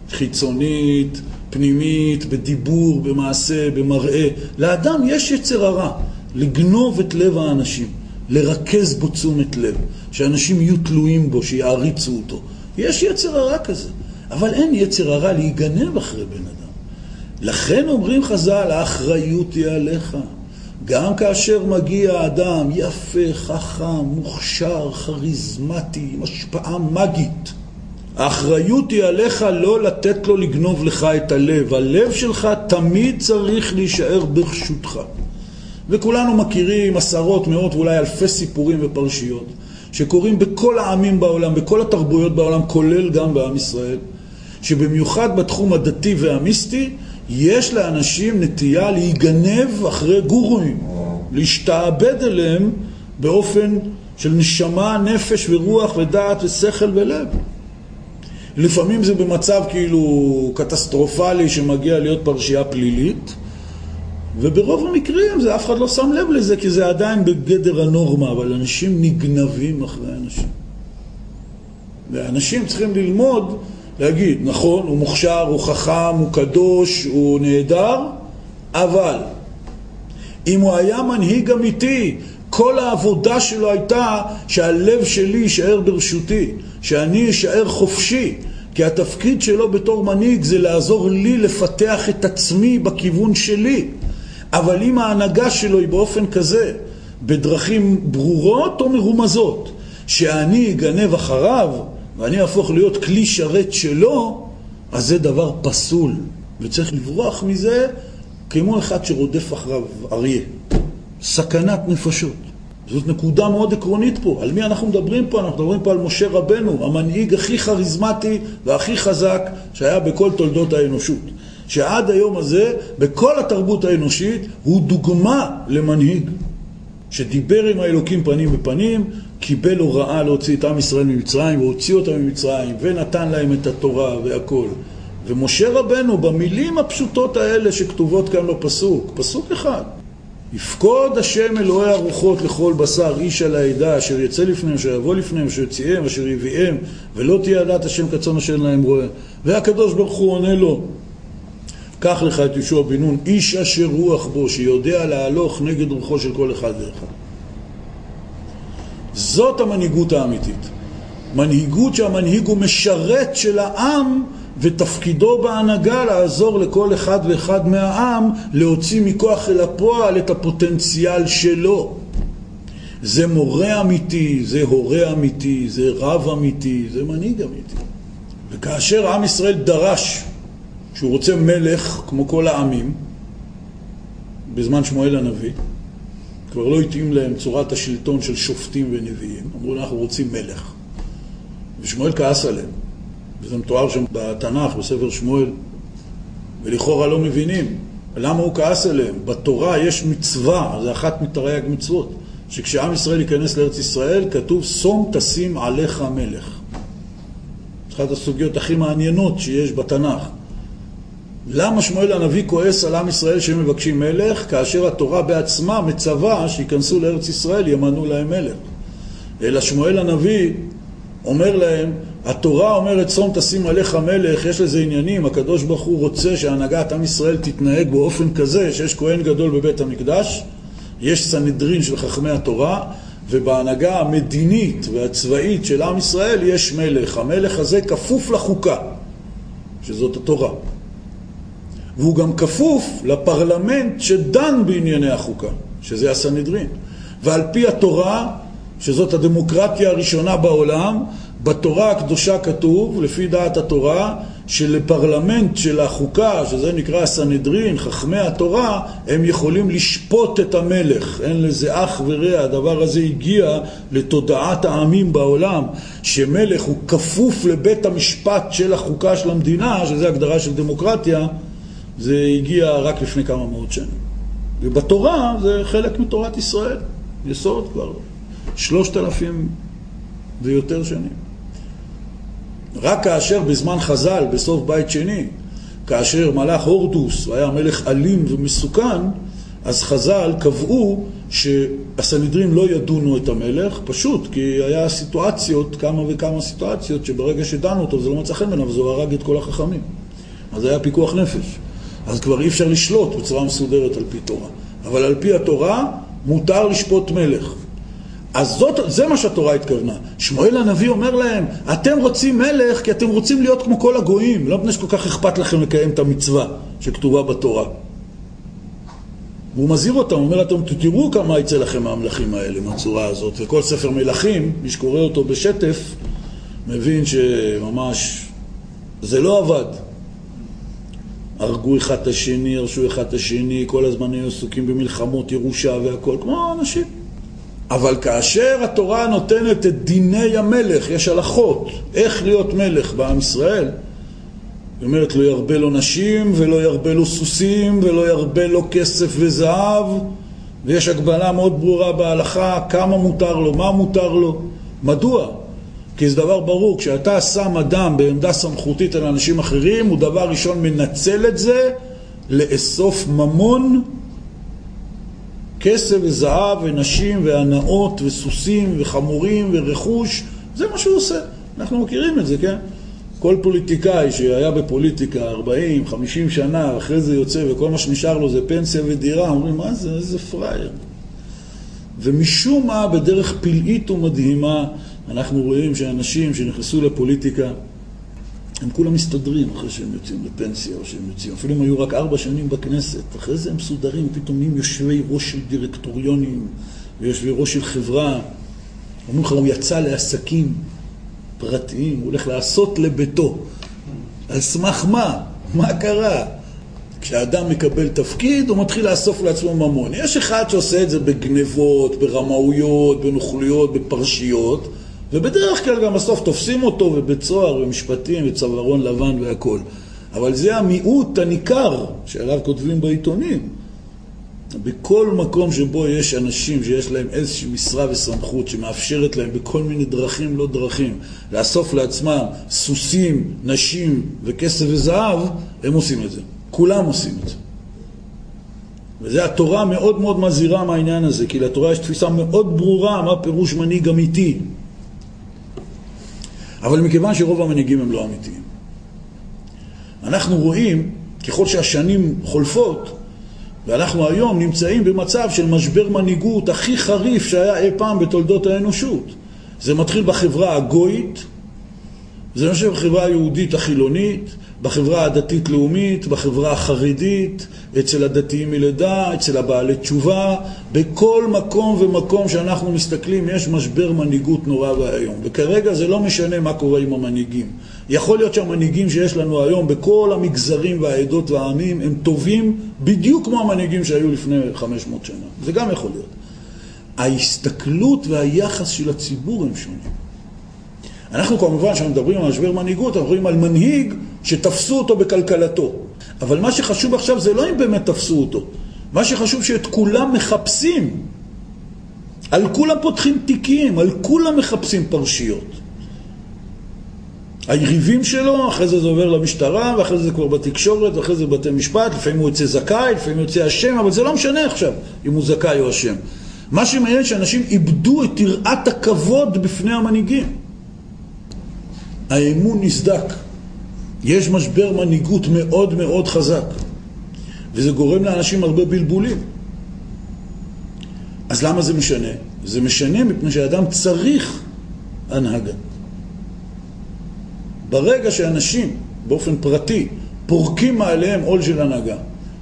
[SPEAKER 2] חיצונית, פנימית, בדיבור, במעשה, במראה. לאדם יש יצר הרע, לגנוב את לב האנשים, לרכז בו תשומת לב, שאנשים יהיו תלויים בו, שיעריצו אותו. יש יצר הרע כזה, אבל אין יצר הרע להיגנב אחרי בן אדם. לכן אומרים חז"ל, האחריות היא עליך. גם כאשר מגיע אדם יפה, חכם, מוכשר, כריזמטי, עם השפעה מגית, האחריות היא עליך לא לתת לו לגנוב לך את הלב. הלב שלך תמיד צריך להישאר ברשותך. וכולנו מכירים עשרות, מאות ואולי אלפי סיפורים ופרשיות שקורים בכל העמים בעולם, בכל התרבויות בעולם, כולל גם בעם ישראל, שבמיוחד בתחום הדתי והמיסטי, יש לאנשים נטייה להיגנב אחרי גורואים, להשתעבד אליהם באופן של נשמה, נפש ורוח ודעת ושכל ולב. לפעמים זה במצב כאילו קטסטרופלי שמגיע להיות פרשייה פלילית, וברוב המקרים זה אף אחד לא שם לב לזה כי זה עדיין בגדר הנורמה, אבל אנשים נגנבים אחרי אנשים. ואנשים צריכים ללמוד להגיד, נכון, הוא מוכשר, הוא חכם, הוא קדוש, הוא נהדר, אבל אם הוא היה מנהיג אמיתי, כל העבודה שלו הייתה שהלב שלי יישאר ברשותי, שאני אשאר חופשי, כי התפקיד שלו בתור מנהיג זה לעזור לי לפתח את עצמי בכיוון שלי. אבל אם ההנהגה שלו היא באופן כזה, בדרכים ברורות או מרומזות, שאני אגנב אחריו ואני אהפוך להיות כלי שרת שלו, אז זה דבר פסול, וצריך לברוח מזה כמו אחד שרודף אחריו אריה. סכנת נפשות. זאת נקודה מאוד עקרונית פה. על מי אנחנו מדברים פה? אנחנו מדברים פה על משה רבנו, המנהיג הכי כריזמטי והכי חזק שהיה בכל תולדות האנושות. שעד היום הזה, בכל התרבות האנושית, הוא דוגמה למנהיג. שדיבר עם האלוקים פנים בפנים, קיבל הוראה להוציא את עם ישראל ממצרים, והוציא אותם ממצרים, ונתן להם את התורה והכל. ומשה רבנו, במילים הפשוטות האלה שכתובות כאן בפסוק, פסוק אחד, יפקוד השם אלוהי הרוחות לכל בשר איש על העדה אשר יצא לפניהם, אשר יבוא לפניהם, אשר יוציאם, אשר יביאם ולא תהיה עדת השם כצאן אשר להם רואה והקדוש ברוך הוא עונה לו קח לך את יהושע בן נון, איש אשר רוח בו, שיודע להלוך נגד רוחו של כל אחד ואחד. זאת המנהיגות האמיתית. מנהיגות שהמנהיג הוא משרת של העם ותפקידו בהנהגה לעזור לכל אחד ואחד מהעם להוציא מכוח אל הפועל את הפוטנציאל שלו. זה מורה אמיתי, זה הורה אמיתי, זה רב אמיתי, זה מנהיג אמיתי. וכאשר עם ישראל דרש שהוא רוצה מלך כמו כל העמים, בזמן שמואל הנביא, כבר לא התאים להם צורת השלטון של שופטים ונביאים, אמרו אנחנו רוצים מלך. ושמואל כעס עליהם. וזה מתואר שם בתנ"ך, בספר שמואל, ולכאורה לא מבינים למה הוא כעס עליהם. בתורה יש מצווה, זה אחת מתרי"ג מצוות, שכשעם ישראל ייכנס לארץ ישראל, כתוב שום תשים עליך מלך. אחת הסוגיות הכי מעניינות שיש בתנ"ך. למה שמואל הנביא כועס על עם ישראל שהם מבקשים מלך, כאשר התורה בעצמה מצווה שייכנסו לארץ ישראל, ימנו להם מלך. אלא שמואל הנביא אומר להם, התורה אומרת צום תשים עליך מלך, יש לזה עניינים, הקדוש ברוך הוא רוצה שהנהגת עם ישראל תתנהג באופן כזה שיש כהן גדול בבית המקדש, יש סנהדרין של חכמי התורה, ובהנהגה המדינית והצבאית של עם ישראל יש מלך. המלך הזה כפוף לחוקה, שזאת התורה. והוא גם כפוף לפרלמנט שדן בענייני החוקה, שזה הסנהדרין. ועל פי התורה, שזאת הדמוקרטיה הראשונה בעולם, בתורה הקדושה כתוב, לפי דעת התורה, שלפרלמנט של החוקה, שזה נקרא הסנהדרין, חכמי התורה, הם יכולים לשפוט את המלך. אין לזה אח ורע. הדבר הזה הגיע לתודעת העמים בעולם, שמלך הוא כפוף לבית המשפט של החוקה של המדינה, שזה הגדרה של דמוקרטיה, זה הגיע רק לפני כמה מאות שנים. ובתורה זה חלק מתורת ישראל, יסוד כבר, שלושת אלפים ויותר שנים. רק כאשר בזמן חז"ל, בסוף בית שני, כאשר מלאך הורדוס היה מלך אלים ומסוכן, אז חז"ל קבעו שהסנהדרין לא ידונו את המלך, פשוט כי היה סיטואציות, כמה וכמה סיטואציות, שברגע שדנו אותו זה לא מצא חן בעיניו, אז הוא הרג את כל החכמים. אז היה פיקוח נפש. אז כבר אי אפשר לשלוט בצורה מסודרת על פי תורה. אבל על פי התורה מותר לשפוט מלך. אז זאת, זה מה שהתורה התכוונה. שמואל הנביא אומר להם, אתם רוצים מלך כי אתם רוצים להיות כמו כל הגויים, לא מפני שכל כך אכפת לכם לקיים את המצווה שכתובה בתורה. והוא מזהיר אותם, הוא אומר אתם תראו כמה יצא לכם מהמלכים האלה, מהצורה הזאת. וכל ספר מלכים, מי שקורא אותו בשטף, מבין שממש זה לא עבד. הרגו אחד את השני, הרשו אחד את השני, כל הזמן היו עסוקים במלחמות, ירושה והכל, כמו אנשים. אבל כאשר התורה נותנת את דיני המלך, יש הלכות, איך להיות מלך בעם ישראל, היא אומרת, לא ירבה לו נשים, ולא ירבה לו סוסים, ולא ירבה לו כסף וזהב, ויש הגבלה מאוד ברורה בהלכה, כמה מותר לו, מה מותר לו. מדוע? כי זה דבר ברור, כשאתה שם אדם בעמדה סמכותית על אנשים אחרים, הוא דבר ראשון מנצל את זה לאסוף ממון, כסף וזהב ונשים והנאות וסוסים וחמורים ורכוש, זה מה שהוא עושה. אנחנו מכירים את זה, כן? כל פוליטיקאי שהיה בפוליטיקה 40, 50 שנה, אחרי זה יוצא וכל מה שנשאר לו זה פנסיה ודירה, אומרים, מה זה, איזה פראייר. ומשום מה, בדרך פלאית ומדהימה, אנחנו רואים שאנשים שנכנסו לפוליטיקה, הם כולם מסתדרים אחרי שהם יוצאים לפנסיה או שהם יוצאים, אפילו אם היו רק ארבע שנים בכנסת, אחרי זה הם מסודרים, פתאום נהיים יושבי ראש של דירקטוריונים ויושבי ראש של חברה. אומרים לך, הוא יצא לעסקים פרטיים, הוא הולך לעשות לביתו. על סמך מה? מה קרה? כשאדם מקבל תפקיד, הוא מתחיל לאסוף לעצמו ממון. יש אחד שעושה את זה בגנבות, ברמאויות, בנוכלויות, בפרשיות, ובדרך כלל גם בסוף תופסים אותו ובית סוהר ומשפטים וצווארון לבן והכול. אבל זה המיעוט הניכר שעליו כותבים בעיתונים. בכל מקום שבו יש אנשים שיש להם איזושהי משרה וסמכות שמאפשרת להם בכל מיני דרכים לא דרכים לאסוף לעצמם סוסים, נשים וכסף וזהב, הם עושים את זה. כולם עושים את זה. וזה התורה מאוד מאוד מזהירה מהעניין הזה, כי לתורה יש תפיסה מאוד ברורה מה פירוש מנהיג אמיתי. אבל מכיוון שרוב המנהיגים הם לא אמיתיים. אנחנו רואים, ככל שהשנים חולפות, ואנחנו היום נמצאים במצב של משבר מנהיגות הכי חריף שהיה אי פעם בתולדות האנושות. זה מתחיל בחברה הגויית, זה מתחיל בחברה היהודית החילונית, בחברה הדתית-לאומית, בחברה החרדית, אצל הדתיים מלידה, אצל הבעלי תשובה, בכל מקום ומקום שאנחנו מסתכלים יש משבר מנהיגות נורא ואיום. וכרגע זה לא משנה מה קורה עם המנהיגים. יכול להיות שהמנהיגים שיש לנו היום בכל המגזרים והעדות והעמים הם טובים בדיוק כמו המנהיגים שהיו לפני 500 שנה. זה גם יכול להיות. ההסתכלות והיחס של הציבור הם שונים. אנחנו כמובן, כשאנחנו מדברים על משבר מנהיגות, אנחנו מדברים על מנהיג שתפסו אותו בכלכלתו. אבל מה שחשוב עכשיו זה לא אם באמת תפסו אותו. מה שחשוב שאת כולם מחפשים. על כולם פותחים תיקים, על כולם מחפשים פרשיות. היריבים שלו, אחרי זה זה עובר למשטרה, ואחרי זה כבר בתקשורת, ואחרי זה בבתי משפט, לפעמים הוא יוצא זכאי, לפעמים הוא יוצא אשם, אבל זה לא משנה עכשיו אם הוא זכאי או אשם. מה שמעניין שאנשים איבדו את יראת הכבוד בפני המנהיגים. האמון נסדק. יש משבר מנהיגות מאוד מאוד חזק, וזה גורם לאנשים הרבה בלבולים. אז למה זה משנה? זה משנה מפני שאדם צריך הנהגה. ברגע שאנשים, באופן פרטי, פורקים מעליהם עול של הנהגה,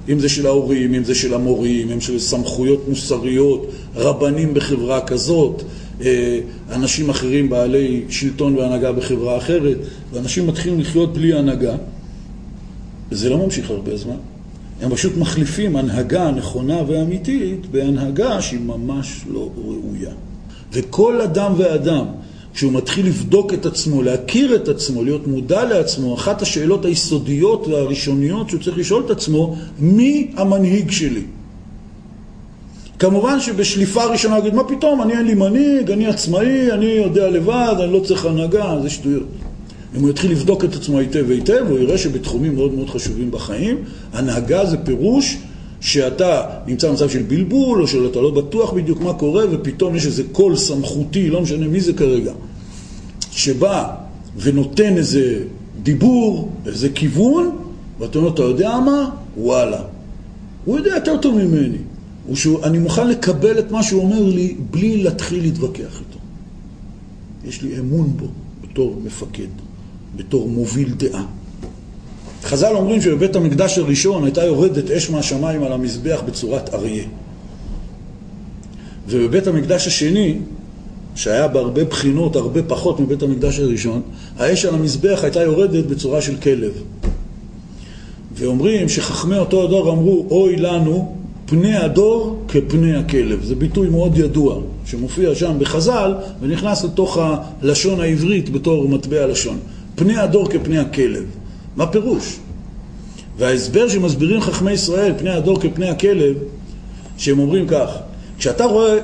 [SPEAKER 2] אם זה של ההורים, אם זה של המורים, אם של סמכויות מוסריות, רבנים בחברה כזאת, אנשים אחרים בעלי שלטון והנהגה בחברה אחרת, ואנשים מתחילים לחיות בלי הנהגה, וזה לא ממשיך הרבה זמן. הם פשוט מחליפים הנהגה נכונה ואמיתית בהנהגה שהיא ממש לא ראויה. וכל אדם ואדם כשהוא מתחיל לבדוק את עצמו, להכיר את עצמו, להיות מודע לעצמו, אחת השאלות היסודיות והראשוניות שהוא צריך לשאול את עצמו, מי המנהיג שלי? כמובן שבשליפה ראשונה הוא יגיד, מה פתאום, אני אין לי מנהיג, אני עצמאי, אני יודע לבד, אני לא צריך הנהגה, זה שטויות. אם הוא יתחיל לבדוק את עצמו היטב היטב, הוא יראה שבתחומים מאוד מאוד חשובים בחיים, הנהגה זה פירוש שאתה נמצא במצב של בלבול, או שאתה לא בטוח בדיוק מה קורה, ופתאום יש איזה קול סמכותי, לא משנה מי זה כרגע, שבא ונותן איזה דיבור, איזה כיוון, ואתה אומר, אתה יודע מה? וואלה. הוא יודע יותר טוב ממני. אני מוכן לקבל את מה שהוא אומר לי בלי להתחיל להתווכח איתו. יש לי אמון בו בתור מפקד, בתור מוביל דעה. חז"ל אומרים שבבית המקדש הראשון הייתה יורדת אש מהשמיים על המזבח בצורת אריה. ובבית המקדש השני, שהיה בהרבה בחינות הרבה פחות מבית המקדש הראשון, האש על המזבח הייתה יורדת בצורה של כלב. ואומרים שחכמי אותו הדור אמרו, אוי לנו פני הדור כפני הכלב. זה ביטוי מאוד ידוע, שמופיע שם בחז"ל ונכנס לתוך הלשון העברית בתור מטבע לשון. פני הדור כפני הכלב. מה פירוש? וההסבר שמסבירים חכמי ישראל, פני הדור כפני הכלב, שהם אומרים כך, כשאתה רואה,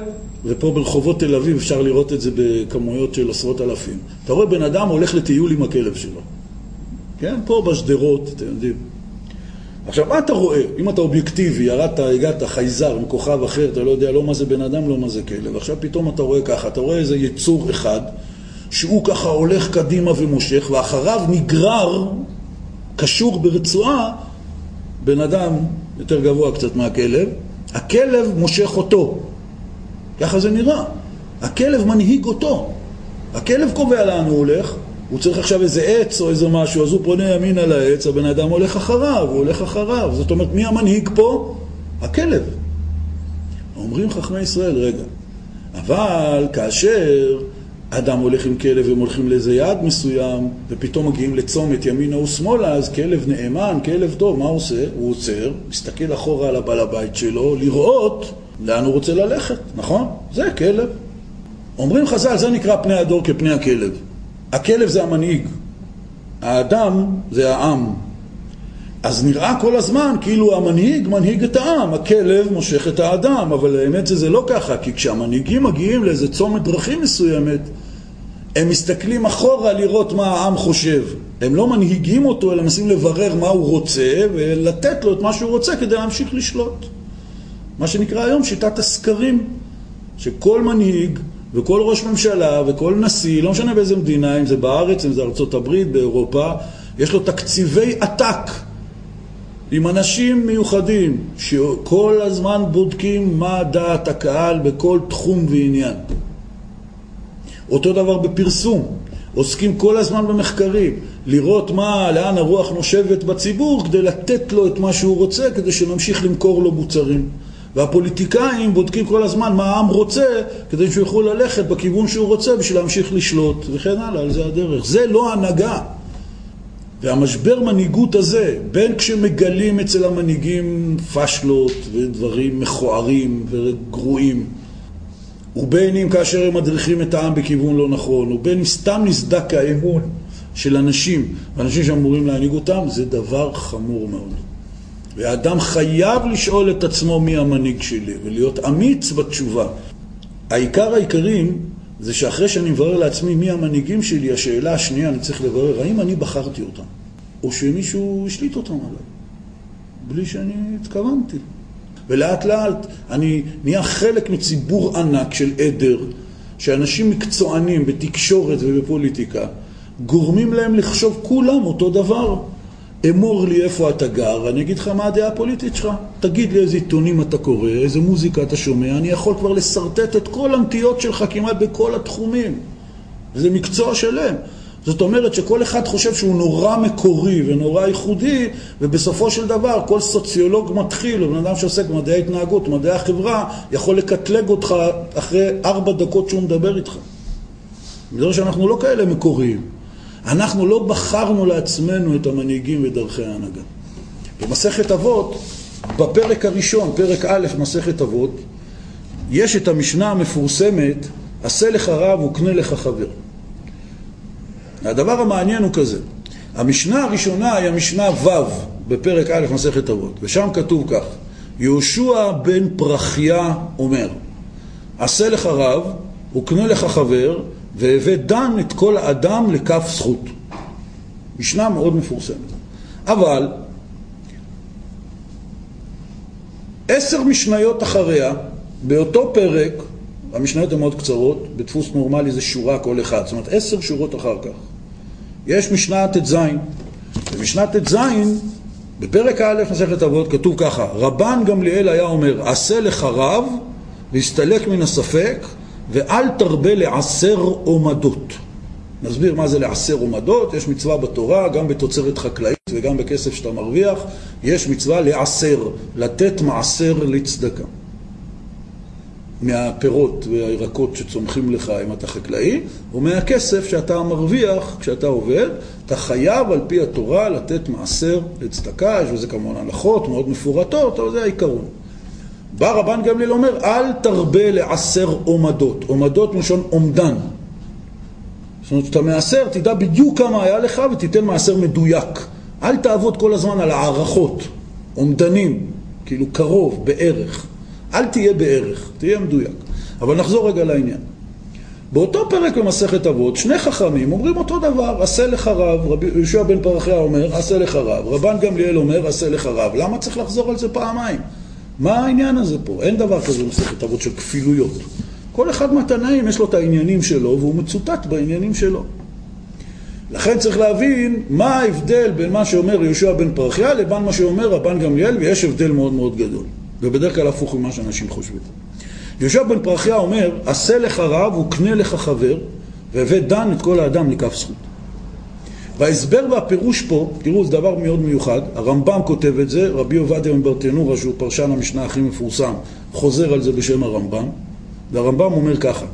[SPEAKER 2] ופה ברחובות תל אביב אפשר לראות את זה בכמויות של עשרות אלפים, אתה רואה בן אדם הולך לטיול עם הכלב שלו, כן? פה בשדרות, אתם יודעים. עכשיו, מה אתה רואה? אם אתה אובייקטיבי, ירדת, הגעת, חייזר, מכוכב אחר, אתה לא יודע לא מה זה בן אדם, לא מה זה כלב. עכשיו פתאום אתה רואה ככה, אתה רואה איזה יצור אחד, שהוא ככה הולך קדימה ומושך, ואחריו נגרר קשור ברצועה בן אדם יותר גבוה קצת מהכלב, הכלב מושך אותו. ככה זה נראה. הכלב מנהיג אותו. הכלב קובע לאן הוא הולך, הוא צריך עכשיו איזה עץ או איזה משהו, אז הוא פונה ימינה לעץ, הבן אדם הולך אחריו, הוא הולך אחריו. זאת אומרת, מי המנהיג פה? הכלב. אומרים חכמי ישראל, רגע, אבל כאשר אדם הולך עם כלב, הם הולכים לאיזה יעד מסוים, ופתאום מגיעים לצומת ימינה ושמאלה, אז כלב נאמן, כלב טוב, מה הוא עושה? הוא עוצר, מסתכל אחורה על הבעל הבית שלו, לראות לאן הוא רוצה ללכת, נכון? זה כלב. אומרים חז"ל, זה נקרא פני הדור כפני הכלב. הכלב זה המנהיג, האדם זה העם. אז נראה כל הזמן כאילו המנהיג מנהיג את העם, הכלב מושך את האדם, אבל האמת זה, זה לא ככה, כי כשהמנהיגים מגיעים לאיזה צומת דרכים מסוימת, הם מסתכלים אחורה לראות מה העם חושב. הם לא מנהיגים אותו, אלא מנסים לברר מה הוא רוצה ולתת לו את מה שהוא רוצה כדי להמשיך לשלוט. מה שנקרא היום שיטת הסקרים, שכל מנהיג וכל ראש ממשלה וכל נשיא, לא משנה באיזה מדינה, אם זה בארץ, אם זה ארצות הברית, באירופה, יש לו תקציבי עתק עם אנשים מיוחדים שכל הזמן בודקים מה דעת הקהל בכל תחום ועניין. אותו דבר בפרסום, עוסקים כל הזמן במחקרים, לראות מה, לאן הרוח נושבת בציבור כדי לתת לו את מה שהוא רוצה, כדי שנמשיך למכור לו מוצרים. והפוליטיקאים בודקים כל הזמן מה העם רוצה, כדי שהוא יכול ללכת בכיוון שהוא רוצה בשביל להמשיך לשלוט, וכן הלאה, על זה הדרך. זה לא הנהגה. והמשבר מנהיגות הזה, בין כשמגלים אצל המנהיגים פשלות ודברים מכוערים וגרועים, ובין אם כאשר הם מדריכים את העם בכיוון לא נכון, ובין אם סתם נסדק האמון של אנשים, ואנשים שאמורים להנהיג אותם, זה דבר חמור מאוד. והאדם חייב לשאול את עצמו מי המנהיג שלי, ולהיות אמיץ בתשובה. העיקר העיקרים זה שאחרי שאני מברר לעצמי מי המנהיגים שלי, השאלה השנייה, אני צריך לברר, האם אני בחרתי אותם, או שמישהו השליט אותם עליי, בלי שאני התכוונתי. ולאט לאט אני נהיה חלק מציבור ענק של עדר, שאנשים מקצוענים בתקשורת ובפוליטיקה גורמים להם לחשוב כולם אותו דבר. אמור לי איפה אתה גר, אני אגיד לך מה הדעה הפוליטית שלך. תגיד לי איזה עיתונים אתה קורא, איזה מוזיקה אתה שומע, אני יכול כבר לשרטט את כל הנטיות שלך כמעט בכל התחומים. זה מקצוע שלם. זאת אומרת שכל אחד חושב שהוא נורא מקורי ונורא ייחודי, ובסופו של דבר כל סוציולוג מתחיל, או בן אדם שעוסק במדעי ההתנהגות, מדעי החברה, יכול לקטלג אותך אחרי ארבע דקות שהוא מדבר איתך. בגלל שאנחנו לא כאלה מקוריים. אנחנו לא בחרנו לעצמנו את המנהיגים ודרכי ההנהגה. במסכת אבות, בפרק הראשון, פרק א', מסכת אבות, יש את המשנה המפורסמת, עשה לך רב וקנה לך חבר. הדבר המעניין הוא כזה, המשנה הראשונה היא המשנה ו' בפרק א' מסכת אבות, ושם כתוב כך: יהושע בן פרחיה אומר, עשה לך רב וקנה לך חבר, והווה דן את כל האדם לכף זכות. משנה מאוד מפורסמת. אבל עשר משניות אחריה, באותו פרק, המשניות הן מאוד קצרות, בדפוס נורמלי זה שורה כל אחד, זאת אומרת עשר שורות אחר כך. יש משנה ט"ז. במשנה ט"ז, בפרק א' מסכת אבות כתוב ככה: רבן גמליאל היה אומר, עשה לך רב והסתלק מן הספק ואל תרבה לעשר עומדות. נסביר מה זה לעשר עומדות, יש מצווה בתורה, גם בתוצרת חקלאית וגם בכסף שאתה מרוויח, יש מצווה לעשר, לתת מעשר לצדקה. מהפירות והירקות שצומחים לך אם אתה חקלאי, ומהכסף שאתה מרוויח כשאתה עובד, אתה חייב על פי התורה לתת מעשר לצדקה, יש בזה כמובן הלכות מאוד מפורטות, אבל זה העיקרון. בא רבן גמליאל אומר, אל תרבה לעשר עומדות. עומדות מלשון עומדן. זאת אומרת, כשאתה מעשר, תדע בדיוק כמה היה לך ותיתן מעשר מדויק. אל תעבוד כל הזמן על הערכות, עומדנים, כאילו קרוב, בערך. אל תהיה בערך, תהיה מדויק. אבל נחזור רגע לעניין. באותו פרק במסכת אבות, שני חכמים אומרים אותו דבר, עשה לך רב, רבי יהושע בן פרחיה אומר, עשה לך רב, רבן גמליאל אומר, עשה לך רב. למה צריך לחזור על זה פעמיים? מה העניין הזה פה? אין דבר כזה במסכת אבות של כפילויות. כל אחד מהתנאים יש לו את העניינים שלו והוא מצוטט בעניינים שלו. לכן צריך להבין מה ההבדל בין מה שאומר יהושע בן פרחיה לבין מה שאומר רבן גמליאל, ויש הבדל מאוד מאוד גדול. ובדרך כלל הפוך ממה שאנשים חושבים. יהושע בן פרחיה אומר, עשה לך רב וקנה לך חבר, והבא דן את כל האדם לכף זכות. וההסבר והפירוש פה, תראו, זה דבר מאוד מיוחד, הרמב"ם כותב את זה, רבי עובדיה מברטנורה, שהוא פרשן המשנה הכי מפורסם, חוזר על זה בשם הרמב"ם, והרמב"ם אומר ככה: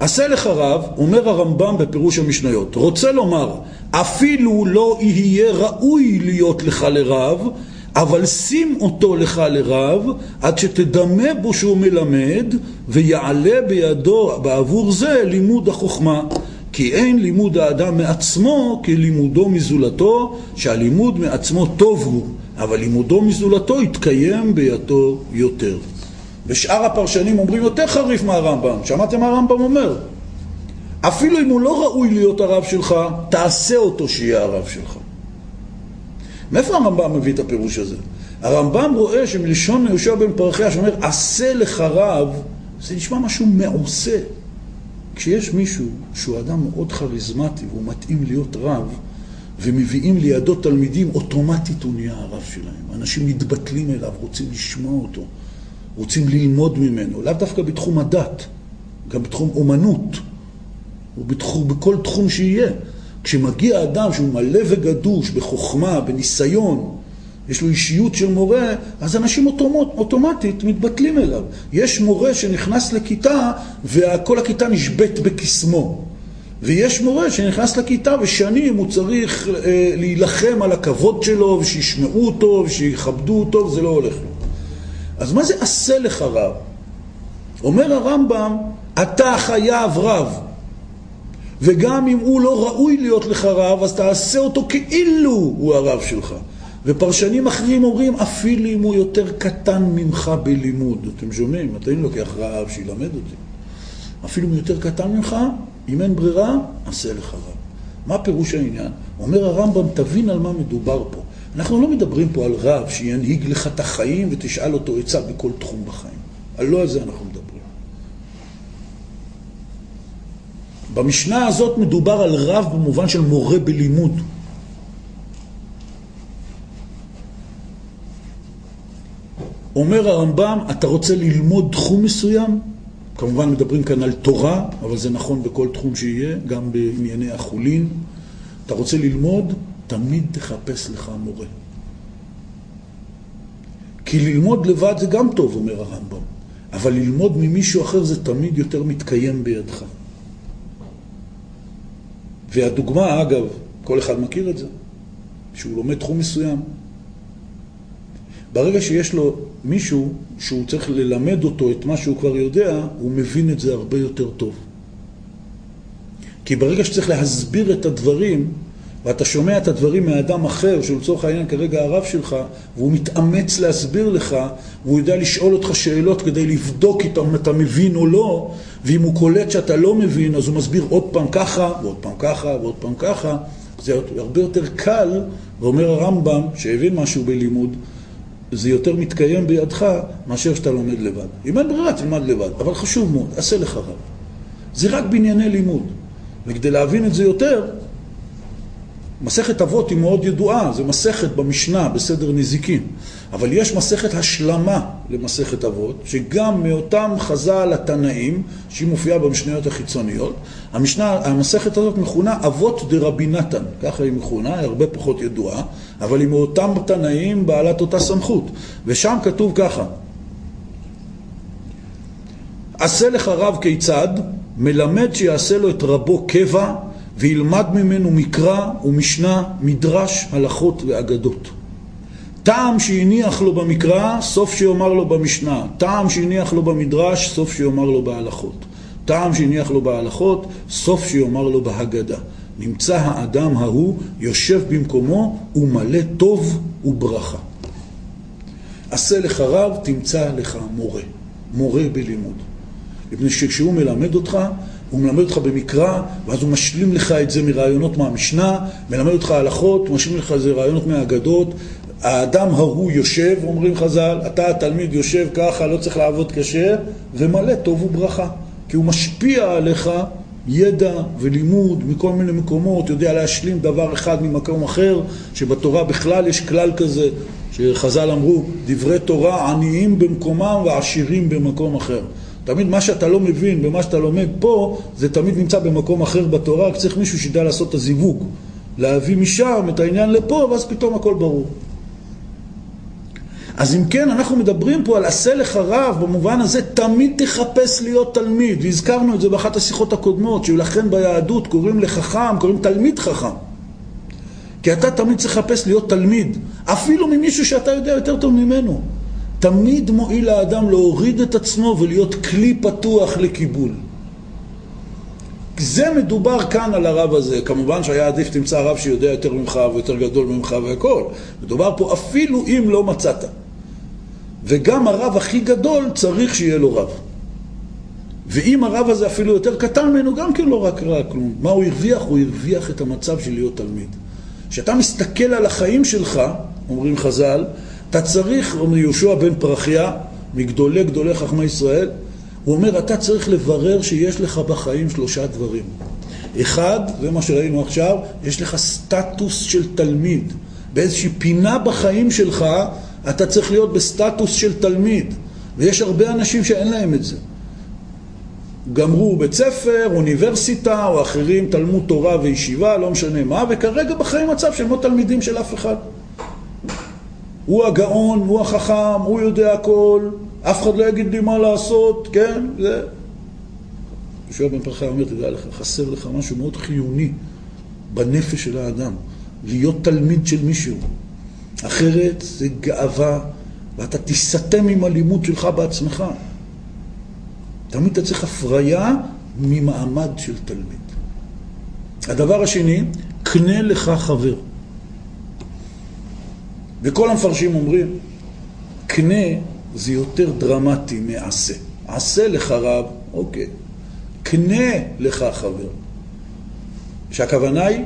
[SPEAKER 2] עשה לך רב, אומר הרמב"ם בפירוש המשניות, רוצה לומר, אפילו לא יהיה ראוי להיות לך לרב, אבל שים אותו לך לרב, עד שתדמה בו שהוא מלמד, ויעלה בידו בעבור זה לימוד החוכמה. כי אין לימוד האדם מעצמו כלימודו מזולתו, שהלימוד מעצמו טוב הוא, אבל לימודו מזולתו יתקיים בידו יותר. ושאר הפרשנים אומרים יותר חריף מהרמב"ם. שמעתם מה הרמב"ם אומר? אפילו אם הוא לא ראוי להיות הרב שלך, תעשה אותו שיהיה הרב שלך. מאיפה הרמב"ם מביא את הפירוש הזה? הרמב"ם רואה שמלשון יהושע בן פרחיה שאומר עשה לך רב, זה נשמע משהו מעושה. כשיש מישהו שהוא אדם מאוד כריזמטי והוא מתאים להיות רב, ומביאים לידו תלמידים, אוטומטית הוא נהיה הרב שלהם. אנשים מתבטלים אליו, רוצים לשמוע אותו, רוצים ללמוד ממנו, לאו דווקא בתחום הדת, גם בתחום אומנות, ובכל תחום שיהיה. כשמגיע אדם שהוא מלא וגדוש בחוכמה, בניסיון, יש לו אישיות של מורה, אז אנשים אוטומט, אוטומטית מתבטלים אליו. יש מורה שנכנס לכיתה וכל הכיתה נשבית בקסמו. ויש מורה שנכנס לכיתה ושנים הוא צריך אה, להילחם על הכבוד שלו ושישמעו אותו ושיכבדו אותו, וזה לא הולך לו. אז מה זה עשה לך רב? אומר הרמב"ם, אתה חייב רב. וגם אם הוא לא ראוי להיות לך רב, אז תעשה אותו כאילו הוא הרב שלך. ופרשנים אחרים אומרים, אפילו אם הוא יותר קטן ממך בלימוד. אתם שומעים? אתה אם לוקח רב שילמד אותי. אפילו אם הוא יותר קטן ממך, אם אין ברירה, עשה לך רב. מה פירוש העניין? אומר הרמב"ם, תבין על מה מדובר פה. אנחנו לא מדברים פה על רב שינהיג לך את החיים ותשאל אותו עצה בכל תחום בחיים. על לא על זה אנחנו מדברים. במשנה הזאת מדובר על רב במובן של מורה בלימוד. אומר הרמב"ם, אתה רוצה ללמוד תחום מסוים? כמובן מדברים כאן על תורה, אבל זה נכון בכל תחום שיהיה, גם בענייני החולין. אתה רוצה ללמוד? תמיד תחפש לך מורה. כי ללמוד לבד זה גם טוב, אומר הרמב"ם, אבל ללמוד ממישהו אחר זה תמיד יותר מתקיים בידך. והדוגמה, אגב, כל אחד מכיר את זה, שהוא לומד תחום מסוים. ברגע שיש לו מישהו שהוא צריך ללמד אותו את מה שהוא כבר יודע, הוא מבין את זה הרבה יותר טוב. כי ברגע שצריך להסביר את הדברים, ואתה שומע את הדברים מאדם אחר, שלצורך העניין כרגע הרב שלך, והוא מתאמץ להסביר לך, והוא יודע לשאול אותך שאלות כדי לבדוק אם אתה מבין או לא, ואם הוא קולט שאתה לא מבין, אז הוא מסביר עוד פעם ככה, ועוד פעם ככה, ועוד פעם ככה. זה הרבה יותר קל, ואומר הרמב"ם, שהבין משהו בלימוד, זה יותר מתקיים בידך מאשר שאתה לומד לבד. אם אין ברירה, תלמד לבד, אבל חשוב מאוד, עשה לך רב. זה רק בענייני לימוד. וכדי להבין את זה יותר, מסכת אבות היא מאוד ידועה, זה מסכת במשנה, בסדר נזיקין. אבל יש מסכת השלמה למסכת אבות, שגם מאותם חז"ל התנאים, שהיא מופיעה במשניות החיצוניות, המשנה, המסכת הזאת מכונה אבות דרבי נתן, ככה היא מכונה, היא הרבה פחות ידועה, אבל היא מאותם תנאים בעלת אותה סמכות. ושם כתוב ככה: עשה לך רב כיצד, מלמד שיעשה לו את רבו קבע וילמד ממנו מקרא ומשנה, מדרש, הלכות ואגדות. טעם שהניח לו במקרא, סוף שיאמר לו במשנה. טעם שהניח לו במדרש, סוף שיאמר לו בהלכות. טעם שהניח לו בהלכות, סוף שיאמר לו בהגדה. נמצא האדם ההוא יושב במקומו ומלא טוב וברכה. עשה לך רב, תמצא לך מורה. מורה בלימוד. מפני שכשהוא מלמד אותך, הוא מלמד אותך במקרא, ואז הוא משלים לך את זה מרעיונות מהמשנה, מלמד אותך הלכות, הוא משלים לך את זה רעיונות מהאגדות. האדם ההוא יושב, אומרים חז"ל, אתה התלמיד יושב ככה, לא צריך לעבוד קשה, ומלא טוב וברכה. כי הוא משפיע עליך ידע ולימוד מכל מיני מקומות, יודע להשלים דבר אחד ממקום אחר, שבתורה בכלל יש כלל כזה, שחז"ל אמרו, דברי תורה עניים במקומם ועשירים במקום אחר. תמיד מה שאתה לא מבין ומה שאתה לומד פה, זה תמיד נמצא במקום אחר בתורה, רק צריך מישהו שידע לעשות את הזיווג. להביא משם את העניין לפה, ואז פתאום הכל ברור. אז אם כן, אנחנו מדברים פה על עשה לך רב, במובן הזה תמיד תחפש להיות תלמיד, והזכרנו את זה באחת השיחות הקודמות, שלכן ביהדות קוראים לחכם, קוראים תלמיד חכם. כי אתה תמיד צריך לחפש להיות תלמיד, אפילו ממישהו שאתה יודע יותר טוב ממנו. תמיד מועיל לאדם להוריד את עצמו ולהיות כלי פתוח לקיבול. זה מדובר כאן על הרב הזה. כמובן שהיה עדיף תמצא רב שיודע יותר ממך ויותר גדול ממך והכל. מדובר פה אפילו אם לא מצאת. וגם הרב הכי גדול צריך שיהיה לו רב. ואם הרב הזה אפילו יותר קטן ממנו, גם כן לא רק רע כלום. מה הוא הרוויח? הוא הרוויח את המצב של להיות תלמיד. כשאתה מסתכל על החיים שלך, אומרים חז"ל, אתה צריך, אומר יהושע בן פרחיה, מגדולי גדולי חכמי ישראל, הוא אומר, אתה צריך לברר שיש לך בחיים שלושה דברים. אחד, זה מה שראינו עכשיו, יש לך סטטוס של תלמיד. באיזושהי פינה בחיים שלך, אתה צריך להיות בסטטוס של תלמיד. ויש הרבה אנשים שאין להם את זה. גמרו בית ספר, אוניברסיטה, או אחרים, תלמוד תורה וישיבה, לא משנה מה, וכרגע בחיים מצב שהם לא תלמידים של אף אחד. הוא הגאון, הוא החכם, הוא יודע הכל, אף אחד לא יגיד לי מה לעשות, כן? זה... יהושע בן פרחה אומר, תדע לך, חסר לך משהו מאוד חיוני בנפש של האדם, להיות תלמיד של מישהו. אחרת זה גאווה, ואתה תיסתם עם הלימוד שלך בעצמך. תמיד אתה צריך הפריה ממעמד של תלמיד. הדבר השני, קנה לך חבר. וכל המפרשים אומרים, קנה זה יותר דרמטי מעשה. עשה לך רב, אוקיי. קנה לך חבר. שהכוונה היא,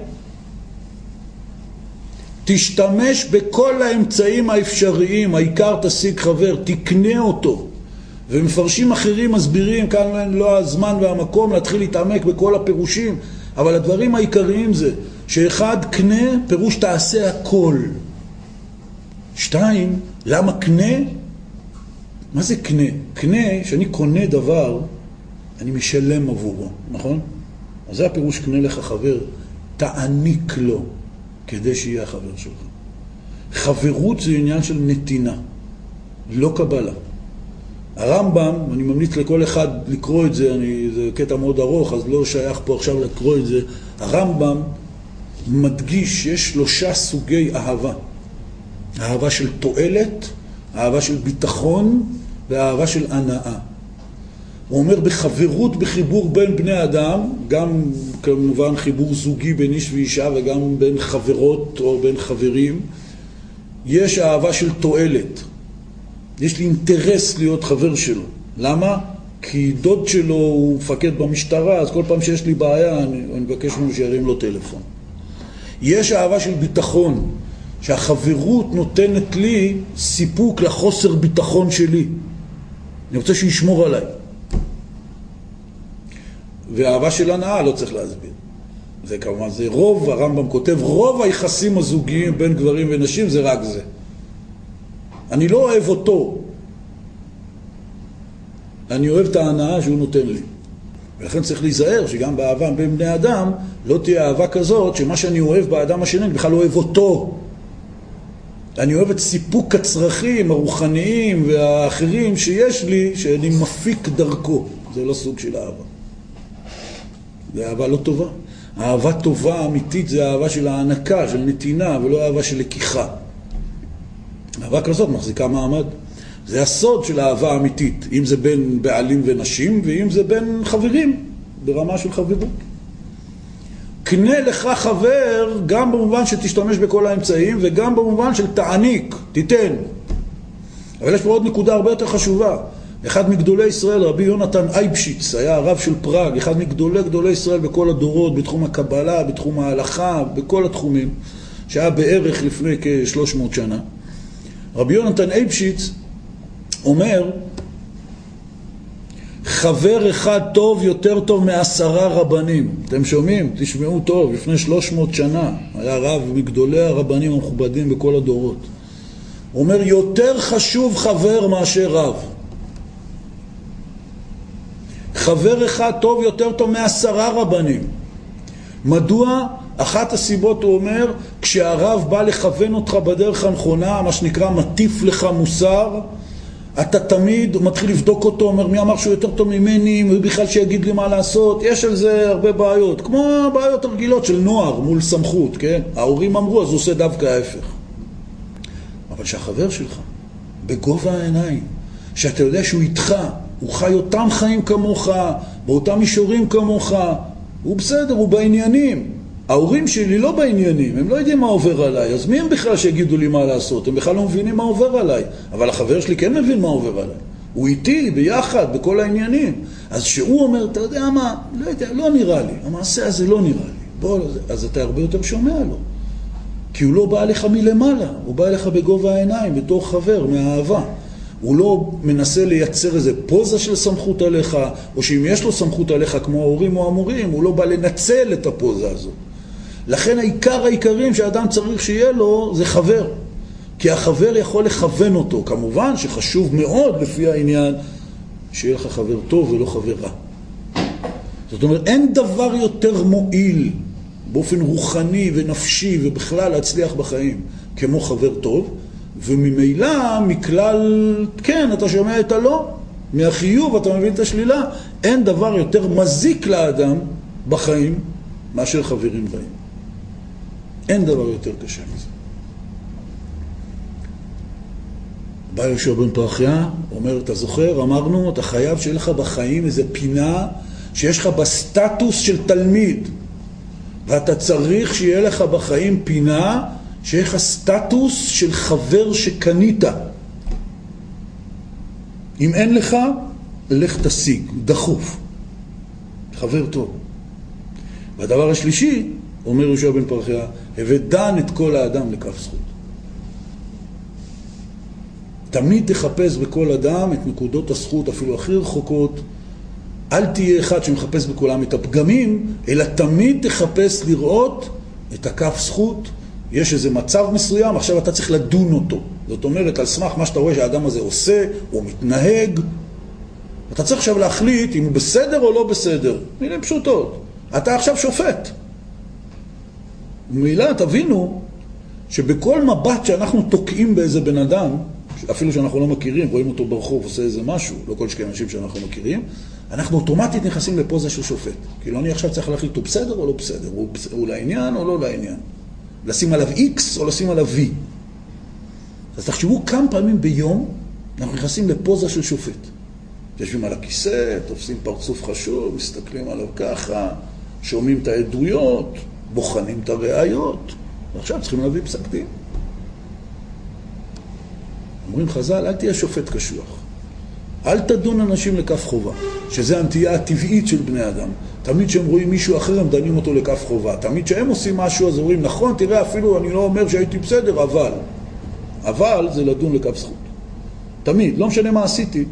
[SPEAKER 2] תשתמש בכל האמצעים האפשריים, העיקר תשיג חבר, תקנה אותו. ומפרשים אחרים מסבירים, כאן לא הזמן והמקום להתחיל להתעמק בכל הפירושים, אבל הדברים העיקריים זה שאחד, קנה, פירוש תעשה הכל. שתיים, למה קנה? מה זה קנה? קנה, כשאני קונה דבר, אני משלם עבורו, נכון? אז זה הפירוש קנה לך חבר, תעניק לו כדי שיהיה החבר שלך. חברות זה עניין של נתינה, לא קבלה. הרמב"ם, אני ממליץ לכל אחד לקרוא את זה, אני, זה קטע מאוד ארוך, אז לא שייך פה עכשיו לקרוא את זה. הרמב"ם מדגיש שיש שלושה סוגי אהבה. אהבה של תועלת, אהבה של ביטחון ואהבה של הנאה. הוא אומר בחברות, בחיבור בין בני אדם, גם כמובן חיבור זוגי בין איש ואישה וגם בין חברות או בין חברים, יש אהבה של תועלת. יש לי אינטרס להיות חבר שלו. למה? כי דוד שלו הוא מפקד במשטרה, אז כל פעם שיש לי בעיה אני, אני מבקש ממנו שירים לו טלפון. יש אהבה של ביטחון, שהחברות נותנת לי סיפוק לחוסר ביטחון שלי. אני רוצה שישמור עליי. ואהבה של הנאה לא צריך להסביר. זה כמובן, זה רוב, הרמב"ם כותב, רוב היחסים הזוגיים בין גברים ונשים זה רק זה. אני לא אוהב אותו, אני אוהב את ההנאה שהוא נותן לי. ולכן צריך להיזהר שגם באהבה בין בני אדם לא תהיה אהבה כזאת שמה שאני אוהב באדם השני, אני בכלל לא אוהב אותו. אני אוהב את סיפוק הצרכים הרוחניים והאחרים שיש לי, שאני מפיק דרכו. זה לא סוג של אהבה. זה אהבה לא טובה. אהבה טובה אמיתית זה אהבה של הענקה, של נתינה, ולא אהבה של לקיחה. אהבה כזאת מחזיקה מעמד. זה הסוד של אהבה אמיתית, אם זה בין בעלים ונשים, ואם זה בין חברים, ברמה של חברות. קנה לך חבר גם במובן שתשתמש בכל האמצעים וגם במובן של תעניק, תיתן. אבל יש פה עוד נקודה הרבה יותר חשובה. אחד מגדולי ישראל, רבי יונתן אייבשיץ, היה הרב של פראג, אחד מגדולי גדולי ישראל בכל הדורות, בתחום הקבלה, בתחום ההלכה, בכל התחומים, שהיה בערך לפני כ-300 שנה. רבי יונתן אייבשיץ אומר, חבר אחד טוב יותר טוב מעשרה רבנים. אתם שומעים? תשמעו טוב, לפני 300 שנה היה רב מגדולי הרבנים המכובדים בכל הדורות. הוא אומר, יותר חשוב חבר מאשר רב. חבר אחד טוב יותר טוב מעשרה רבנים. מדוע? אחת הסיבות, הוא אומר, כשהרב בא לכוון אותך בדרך הנכונה, מה שנקרא מטיף לך מוסר, אתה תמיד מתחיל לבדוק אותו, אומר מי אמר שהוא יותר טוב ממני, מי בכלל שיגיד לי מה לעשות, יש על זה הרבה בעיות, כמו הבעיות הרגילות של נוער מול סמכות, כן? ההורים אמרו אז הוא עושה דווקא ההפך. אבל שהחבר שלך, בגובה העיניים, שאתה יודע שהוא איתך, הוא חי אותם חיים כמוך, באותם מישורים כמוך, הוא בסדר, הוא בעניינים. ההורים שלי לא בעניינים, הם לא יודעים מה עובר עליי, אז מי הם בכלל שיגידו לי מה לעשות? הם בכלל לא מבינים מה עובר עליי. אבל החבר שלי כן מבין מה עובר עליי. הוא איתי, ביחד, בכל העניינים. אז שהוא אומר, אתה יודע מה, לא יודע, לא נראה לי, המעשה הזה לא נראה לי. בוא, אז אתה הרבה יותר שומע לו. כי הוא לא בא אליך מלמעלה, הוא בא אליך בגובה העיניים, בתור חבר, מהאהבה. הוא לא מנסה לייצר איזה פוזה של סמכות עליך, או שאם יש לו סמכות עליך כמו ההורים או המורים, הוא לא בא לנצל את הפוזה הזאת. לכן העיקר העיקרים שאדם צריך שיהיה לו זה חבר. כי החבר יכול לכוון אותו. כמובן שחשוב מאוד לפי העניין שיהיה לך חבר טוב ולא חבר רע. זאת אומרת, אין דבר יותר מועיל באופן רוחני ונפשי ובכלל להצליח בחיים כמו חבר טוב, וממילא מכלל, כן, אתה שומע את הלא, מהחיוב אתה מבין את השלילה, אין דבר יותר מזיק לאדם בחיים מאשר חברים רעים. אין דבר יותר קשה מזה. בא יהושע בן פרחיה, אומר, אתה זוכר, אמרנו, אתה חייב שיהיה לך בחיים איזה פינה שיש לך בסטטוס של תלמיד. ואתה צריך שיהיה לך בחיים פינה שיהיה לך סטטוס של חבר שקנית. אם אין לך, לך תשיג, דחוף. חבר טוב. והדבר השלישי, אומר יהושע בן פרחיה, הווה דן את כל האדם לכף זכות. תמיד תחפש בכל אדם את נקודות הזכות, אפילו הכי רחוקות. אל תהיה אחד שמחפש בכולם את הפגמים, אלא תמיד תחפש לראות את הכף זכות. יש איזה מצב מסוים, עכשיו אתה צריך לדון אותו. זאת אומרת, על סמך מה שאתה רואה שהאדם הזה עושה, הוא מתנהג, אתה צריך עכשיו להחליט אם הוא בסדר או לא בסדר. מילים פשוטות. אתה עכשיו שופט. וממילא תבינו שבכל מבט שאנחנו תוקעים באיזה בן אדם, אפילו שאנחנו לא מכירים, רואים אותו ברחוב, עושה איזה משהו, לא כל שכן אנשים שאנחנו מכירים, אנחנו אוטומטית נכנסים לפוזה של שופט. כאילו אני עכשיו צריך להחליט, הוא בסדר או לא בסדר? הוא, הוא לעניין או לא לעניין? לשים עליו X או לשים עליו V? אז תחשבו כמה פעמים ביום אנחנו נכנסים לפוזה של שופט. יושבים על הכיסא, תופסים פרצוף חשוב, מסתכלים עליו ככה, שומעים את העדויות, בוחנים את הראיות, ועכשיו צריכים להביא פסק דין. אומרים חז"ל, אל תהיה שופט קשוח. אל תדון אנשים לכף חובה, שזה הנטייה הטבעית של בני אדם. תמיד כשהם רואים מישהו אחר הם דנים אותו לכף חובה. תמיד כשהם עושים משהו אז אומרים, נכון, תראה, אפילו אני לא אומר שהייתי בסדר, אבל. אבל זה לדון לכף זכות. תמיד, לא משנה מה עשיתי.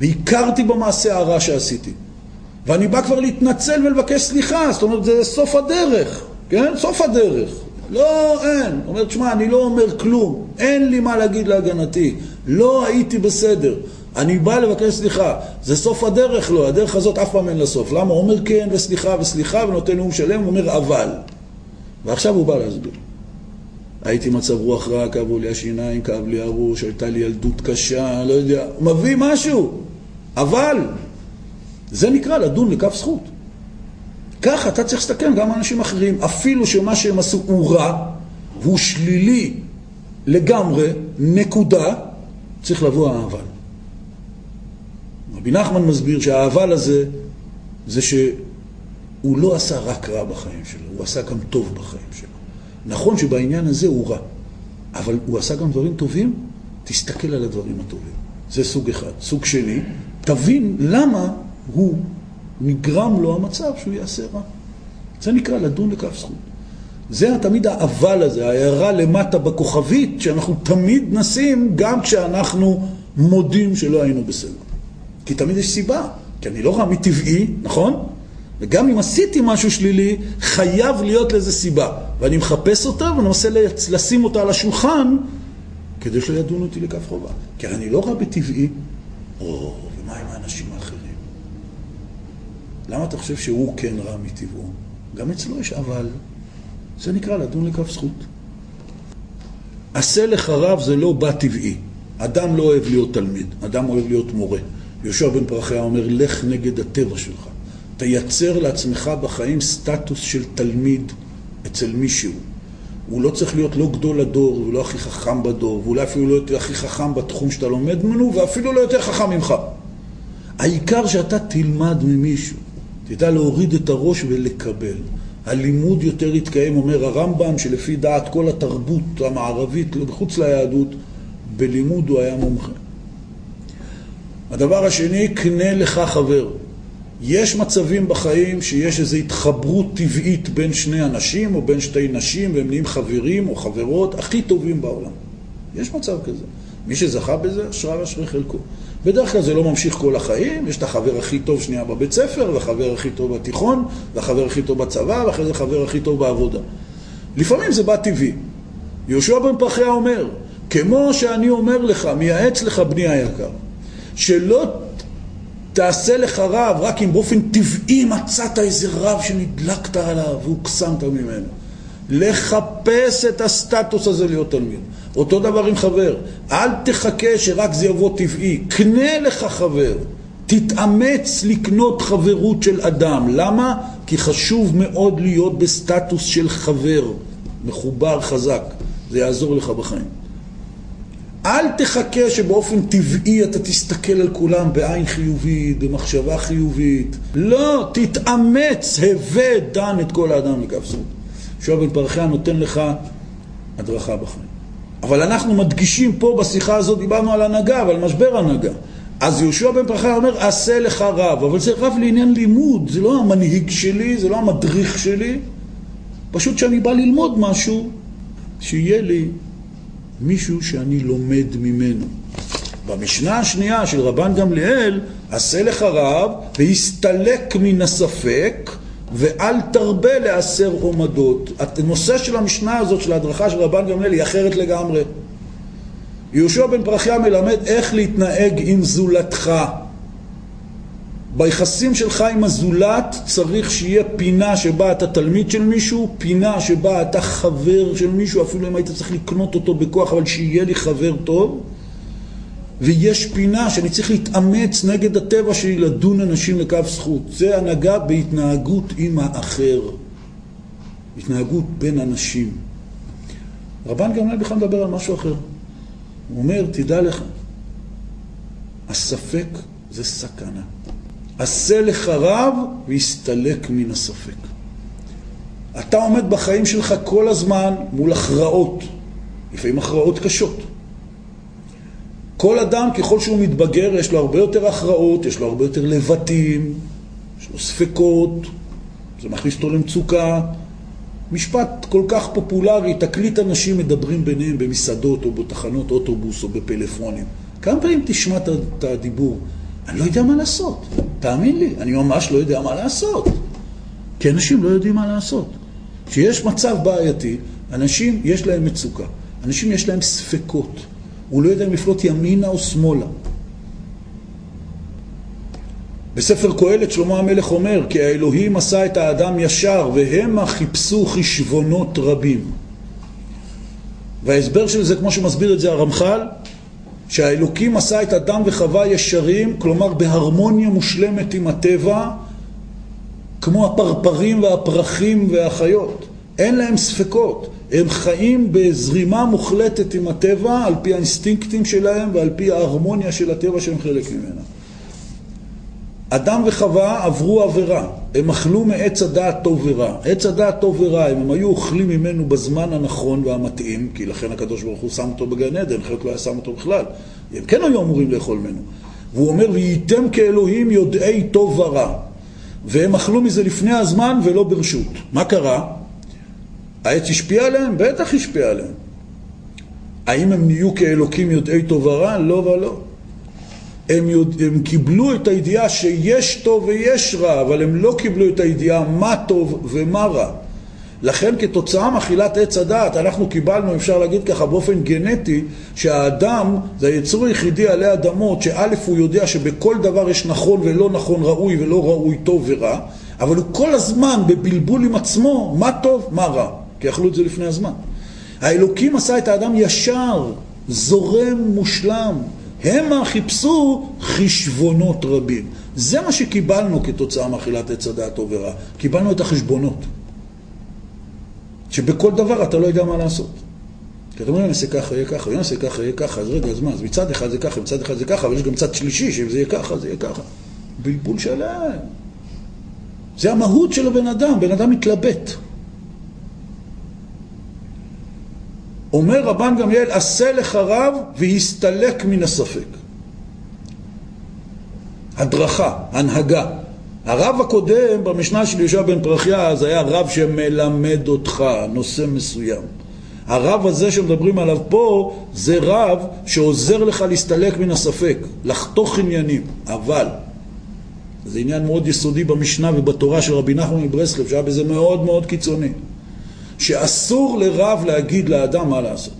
[SPEAKER 2] והכרתי במעשה הרע שעשיתי. ואני בא כבר להתנצל ולבקש סליחה, זאת אומרת, זה סוף הדרך, כן? סוף הדרך. לא, אין. אומר, תשמע, אני לא אומר כלום, אין לי מה להגיד להגנתי. לא הייתי בסדר. אני בא לבקש סליחה. זה סוף הדרך לו, הדרך הזאת אף פעם אין לה סוף. למה? הוא אומר כן וסליחה וסליחה ונותן נאום שלם, הוא אומר אבל. ועכשיו הוא בא להסביר. הייתי מצב רוח רע, כאבו לי השיניים, כאב לי הראש, הייתה לי ילדות קשה, לא יודע, הוא מביא משהו, אבל זה נקרא לדון לכף זכות. ככה אתה צריך להסתכל גם על אנשים אחרים, אפילו שמה שהם עשו הוא רע, והוא שלילי לגמרי, נקודה, צריך לבוא האבל. רבי נחמן מסביר שהאבל הזה, זה שהוא לא עשה רק רע בחיים שלו, הוא עשה גם טוב בחיים שלו. נכון שבעניין הזה הוא רע, אבל הוא עשה גם דברים טובים, תסתכל על הדברים הטובים. זה סוג אחד. סוג שני, תבין למה הוא נגרם לו המצב שהוא יעשה רע. זה נקרא לדון לכף זכות. זה תמיד האבל הזה, ההערה למטה בכוכבית, שאנחנו תמיד נשים גם כשאנחנו מודים שלא היינו בסדר. כי תמיד יש סיבה, כי אני לא רע מטבעי, נכון? וגם אם עשיתי משהו שלילי, חייב להיות לזה סיבה. ואני מחפש אותה ומנסה לשים אותה על השולחן כדי שלא ידונו אותי לכף חובה. כי אני לא רע בטבעי, או, ומה עם האנשים האחרים? למה אתה חושב שהוא כן רע מטבעו? גם אצלו יש אבל. זה נקרא לדון לכף זכות. עשה לך רב זה לא בא טבעי. אדם לא אוהב להיות תלמיד, אדם אוהב להיות מורה. יהושע בן פרחיה אומר, לך נגד הטבע שלך. תייצר לעצמך בחיים סטטוס של תלמיד אצל מישהו. הוא לא צריך להיות לא גדול הדור, הוא לא הכי חכם בדור, ואולי אפילו לא יותר הכי חכם בתחום שאתה לומד ממנו, ואפילו לא יותר חכם ממך. העיקר שאתה תלמד ממישהו, תדע להוריד את הראש ולקבל. הלימוד יותר יתקיים, אומר הרמב"ם, שלפי דעת כל התרבות המערבית, מחוץ ליהדות, בלימוד הוא היה מומחה. הדבר השני, קנה לך חבר. יש מצבים בחיים שיש איזו התחברות טבעית בין שני אנשים או בין שתי נשים והם נהיים חברים או חברות הכי טובים בעולם. יש מצב כזה. מי שזכה בזה, אשרה ואשרי חלקו. בדרך כלל זה לא ממשיך כל החיים, יש את החבר הכי טוב שנייה בבית ספר, והחבר הכי טוב בתיכון, והחבר הכי טוב בצבא, ואחרי זה החבר הכי טוב בעבודה. לפעמים זה בא טבעי. יהושע בן פרחיה אומר, כמו שאני אומר לך, מייעץ לך בני היקר, שלא תעשה לך רב רק אם באופן טבעי מצאת איזה רב שנדלקת עליו והוקסמת ממנו. לחפש את הסטטוס הזה להיות תלמיד. אותו דבר עם חבר. אל תחכה שרק זה יבוא טבעי. קנה לך חבר. תתאמץ לקנות חברות של אדם. למה? כי חשוב מאוד להיות בסטטוס של חבר. מחובר חזק. זה יעזור לך בחיים. אל תחכה שבאופן טבעי אתה תסתכל על כולם בעין חיובית, במחשבה חיובית. לא, תתאמץ, הווה דן את כל האדם לכף זכות. יהושע בן פרחיה נותן לך הדרכה בחיים. אבל אנחנו מדגישים פה בשיחה הזאת, דיברנו על הנהגה ועל משבר הנהגה. אז יהושע בן פרחיה אומר, עשה לך רב, אבל זה רב לעניין לימוד, זה לא המנהיג שלי, זה לא המדריך שלי, פשוט שאני בא ללמוד משהו, שיהיה לי מישהו שאני לומד ממנו. במשנה השנייה של רבן גמליאל, עשה לך רב והסתלק מן הספק ואל תרבה לעשר עומדות. הנושא של המשנה הזאת, של ההדרכה של רבן גמליאל, היא אחרת לגמרי. יהושע בן פרחיה מלמד איך להתנהג עם זולתך. ביחסים שלך עם הזולת צריך שיהיה פינה שבה אתה תלמיד של מישהו, פינה שבה אתה חבר של מישהו, אפילו אם היית צריך לקנות אותו בכוח, אבל שיהיה לי חבר טוב. ויש פינה שאני צריך להתאמץ נגד הטבע שלי לדון אנשים לכף זכות. זה הנהגה בהתנהגות עם האחר. התנהגות בין אנשים. רבן גמליאל בכלל מדבר על משהו אחר. הוא אומר, תדע לך, הספק זה סכנה. עשה לך רב והסתלק מן הספק. אתה עומד בחיים שלך כל הזמן מול הכרעות, לפעמים הכרעות קשות. כל אדם, ככל שהוא מתבגר, יש לו הרבה יותר הכרעות, יש לו הרבה יותר לבטים, יש לו ספקות, זה מכניס אותו למצוקה. משפט כל כך פופולרי, תקליט אנשים מדברים ביניהם במסעדות או בתחנות אוטובוס או בפלאפונים. כמה פעמים תשמע את הדיבור? אני לא יודע מה לעשות. תאמין לי, אני ממש לא יודע מה לעשות. כי אנשים לא יודעים מה לעשות. כשיש מצב בעייתי, אנשים יש להם מצוקה. אנשים יש להם ספקות. הוא לא יודע אם לפלוט ימינה או שמאלה. בספר קהלת שלמה המלך אומר, כי האלוהים עשה את האדם ישר, והמה חיפשו חשבונות רבים. וההסבר של זה, כמו שמסביר את זה הרמח"ל, שהאלוקים עשה את אדם וחווה ישרים, כלומר בהרמוניה מושלמת עם הטבע, כמו הפרפרים והפרחים והחיות. אין להם ספקות. הם חיים בזרימה מוחלטת עם הטבע, על פי האינסטינקטים שלהם ועל פי ההרמוניה של הטבע שהם חלק ממנה. אדם וחווה עברו עבירה, הם אכלו מעץ הדעת טוב ורע. עץ הדעת טוב ורע, אם הם היו אוכלים ממנו בזמן הנכון והמתאים, כי לכן הקדוש ברוך הוא שם אותו בגן עדן, אחרת לא היה שם אותו בכלל. הם כן היו אמורים לאכול ממנו. והוא אומר, וייתם כאלוהים יודעי טוב ורע. והם אכלו מזה לפני הזמן ולא ברשות. מה קרה? העץ השפיע עליהם? בטח השפיע עליהם. האם הם נהיו כאלוקים יודעי טוב ורע? לא ולא. הם, יודע, הם קיבלו את הידיעה שיש טוב ויש רע, אבל הם לא קיבלו את הידיעה מה טוב ומה רע. לכן כתוצאה מאכילת עץ הדעת אנחנו קיבלנו, אפשר להגיד ככה באופן גנטי, שהאדם זה היצור היחידי עלי אדמות שא' הוא יודע שבכל דבר יש נכון ולא נכון, ראוי ולא ראוי, טוב ורע, אבל הוא כל הזמן בבלבול עם עצמו, מה טוב, מה רע, כי אכלו את זה לפני הזמן. האלוקים עשה את האדם ישר, זורם, מושלם, המה חיפשו חשבונות רבים. זה מה שקיבלנו כתוצאה מאכילת עץ הדעת טוב ורע. קיבלנו את החשבונות. שבכל דבר אתה לא יודע מה לעשות. כי אתה אומר, אני אעשה ככה, יהיה ככה, אני אעשה ככה, יהיה ככה, אז רגע, אז מה? אז מצד אחד זה ככה, מצד אחד זה ככה, אבל יש גם צד שלישי, שאם זה יהיה ככה, זה יהיה ככה. בלבול שלם. זה המהות של הבן אדם, בן אדם מתלבט. אומר רבן גמליאל, עשה לך רב והסתלק מן הספק. הדרכה, הנהגה. הרב הקודם במשנה של יהושע בן פרחיה זה היה רב שמלמד אותך נושא מסוים. הרב הזה שמדברים עליו פה זה רב שעוזר לך להסתלק מן הספק, לחתוך עניינים, אבל זה עניין מאוד יסודי במשנה ובתורה של רבי נחמן מברסלב שהיה בזה מאוד מאוד קיצוני שאסור לרב להגיד לאדם מה לעשות.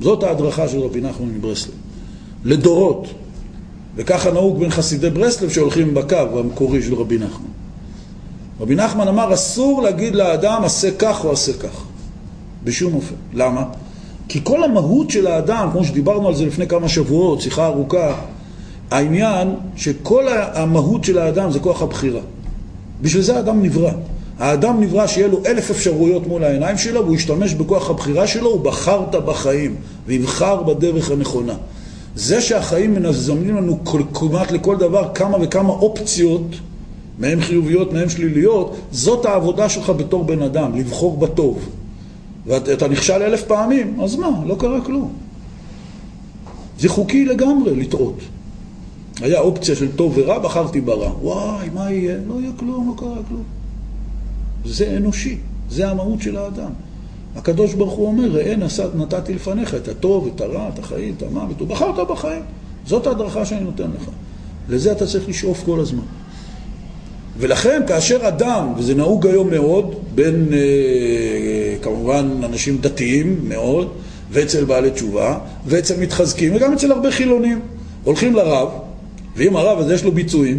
[SPEAKER 2] זאת ההדרכה של רבי נחמן מברסלב. לדורות. וככה נהוג בין חסידי ברסלב שהולכים בקו המקורי של רבי נחמן. רבי נחמן אמר, אסור להגיד לאדם, עשה כך או עשה כך. בשום אופן. למה? כי כל המהות של האדם, כמו שדיברנו על זה לפני כמה שבועות, שיחה ארוכה, העניין שכל המהות של האדם זה כוח הבחירה. בשביל זה האדם נברא. האדם נברא שיהיה לו אלף אפשרויות מול העיניים שלו והוא ישתמש בכוח הבחירה שלו, הוא בחרת בחיים ויבחר בדרך הנכונה. זה שהחיים מזמנים לנו כמעט לכל דבר כמה וכמה אופציות, מהן חיוביות, מהן שליליות, זאת העבודה שלך בתור בן אדם, לבחור בטוב. ואתה נכשל אלף פעמים, אז מה? לא קרה כלום. זה חוקי לגמרי לטעות. היה אופציה של טוב ורע, בחרתי ברע. וואי, מה יהיה? לא יהיה כלום, לא קרה כלום. זה אנושי, זה המהות של האדם. הקדוש ברוך הוא אומר, ראה נתתי לפניך את הטוב, את הרע, את החיים, את המוות, ובחרת בחיים. זאת ההדרכה שאני נותן לך. לזה אתה צריך לשאוף כל הזמן. ולכן כאשר אדם, וזה נהוג היום מאוד, בין אה, כמובן אנשים דתיים מאוד, ואצל בעלי תשובה, ואצל מתחזקים, וגם אצל הרבה חילונים, הולכים לרב, ואם הרב הזה יש לו ביצועים,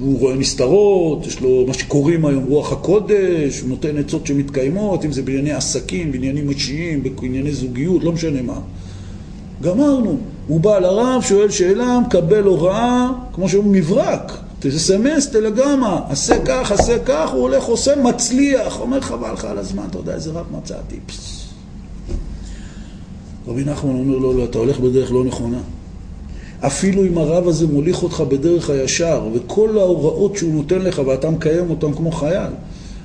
[SPEAKER 2] הוא רואה נסתרות, יש לו מה שקוראים היום רוח הקודש, הוא נותן עצות שמתקיימות, אם זה בענייני עסקים, בעניינים אישיים, בענייני זוגיות, לא משנה מה. גמרנו. הוא בא לרב, שואל שאלה, מקבל הוראה, כמו שאומרים, מברק. תסמס, תלגמה, עשה כך, עשה כך, הוא הולך, עושה, מצליח. אומר, חבל לך על הזמן, אתה יודע איזה רב מצאתי. רבי נחמן אומר לו, לא, אתה הולך בדרך לא נכונה. אפילו אם הרב הזה מוליך אותך בדרך הישר, וכל ההוראות שהוא נותן לך ואתה מקיים אותן כמו חייל,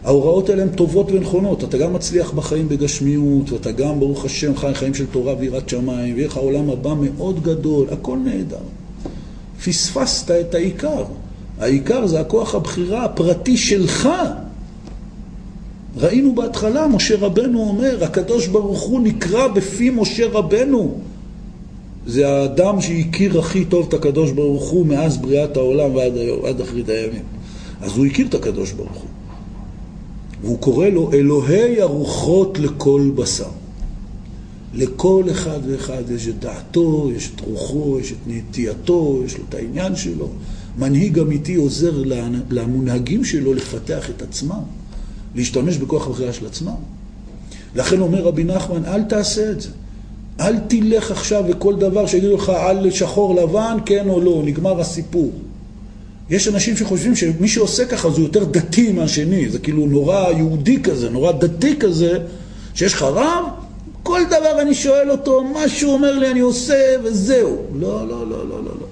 [SPEAKER 2] ההוראות האלה הן טובות ונכונות. אתה גם מצליח בחיים בגשמיות, ואתה גם, ברוך השם, חי חיים של תורה ויראת שמיים, ויהיה לך עולם הבא מאוד גדול, הכל נהדר. פספסת את העיקר. העיקר זה הכוח הבחירה הפרטי שלך. ראינו בהתחלה, משה רבנו אומר, הקדוש ברוך הוא נקרא בפי משה רבנו. זה האדם שהכיר הכי טוב את הקדוש ברוך הוא מאז בריאת העולם ועד, ועד אחרית הימים. אז הוא הכיר את הקדוש ברוך הוא. והוא קורא לו אלוהי הרוחות לכל בשר. לכל אחד ואחד יש את דעתו, יש את רוחו, יש את נטייתו, יש לו את העניין שלו. מנהיג אמיתי עוזר למונהגים שלו לפתח את עצמם, להשתמש בכוח הבחירה של עצמם. לכן אומר רבי נחמן, אל תעשה את זה. אל תלך עכשיו וכל דבר שיגידו לך על שחור לבן, כן או לא, נגמר הסיפור. יש אנשים שחושבים שמי שעושה ככה זה יותר דתי מהשני, זה כאילו נורא יהודי כזה, נורא דתי כזה, שיש לך רב, כל דבר אני שואל אותו, מה שהוא אומר לי אני עושה וזהו. לא, לא, לא, לא, לא. לא.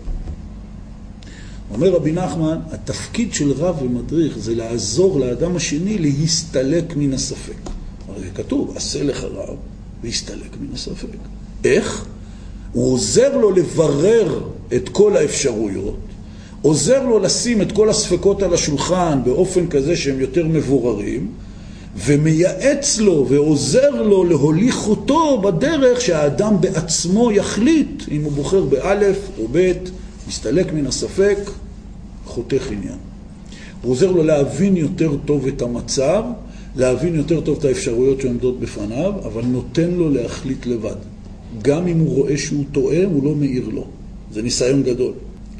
[SPEAKER 2] אומר רבי נחמן, התפקיד של רב ומדריך זה לעזור לאדם השני להסתלק מן הספק. הרי כתוב, עשה לך רב והסתלק מן הספק. איך? הוא עוזר לו לברר את כל האפשרויות, עוזר לו לשים את כל הספקות על השולחן באופן כזה שהם יותר מבוררים, ומייעץ לו ועוזר לו להוליך אותו בדרך שהאדם בעצמו יחליט אם הוא בוחר באלף או בית, מסתלק מן הספק, חותך עניין. הוא עוזר לו להבין יותר טוב את המצב, להבין יותר טוב את האפשרויות שעומדות בפניו, אבל נותן לו להחליט לבד. גם אם הוא רואה שהוא טועה, הוא לא מעיר לו. זה ניסיון גדול.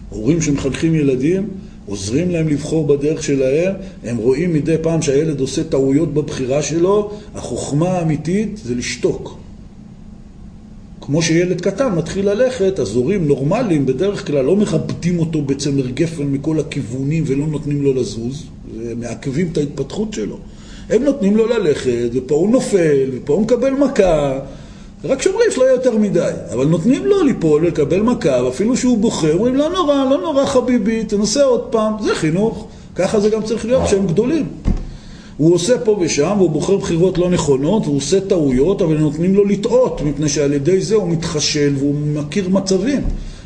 [SPEAKER 2] הורים שמחנכים ילדים, עוזרים להם לבחור בדרך שלהם, הם רואים מדי פעם שהילד עושה טעויות בבחירה שלו, החוכמה האמיתית זה לשתוק. כמו שילד קטן מתחיל ללכת, אז הורים נורמליים בדרך כלל לא מכבדים אותו בצמר גפן מכל הכיוונים ולא נותנים לו לזוז, ומעכבים את ההתפתחות שלו. הם נותנים לו ללכת, ופה הוא נופל, ופה הוא מקבל מכה, רק שומרים שלא יהיה יותר מדי, אבל נותנים לו ליפול ולקבל מכה, ואפילו שהוא בוחר, אומרים לא נורא, לא נורא חביבי, תנסה עוד פעם, זה חינוך, ככה זה גם צריך להיות שהם גדולים. הוא עושה פה ושם, והוא בוחר בחירות לא נכונות, והוא עושה טעויות, אבל נותנים לו לטעות, מפני שעל ידי זה הוא מתחשל והוא מכיר מצבים.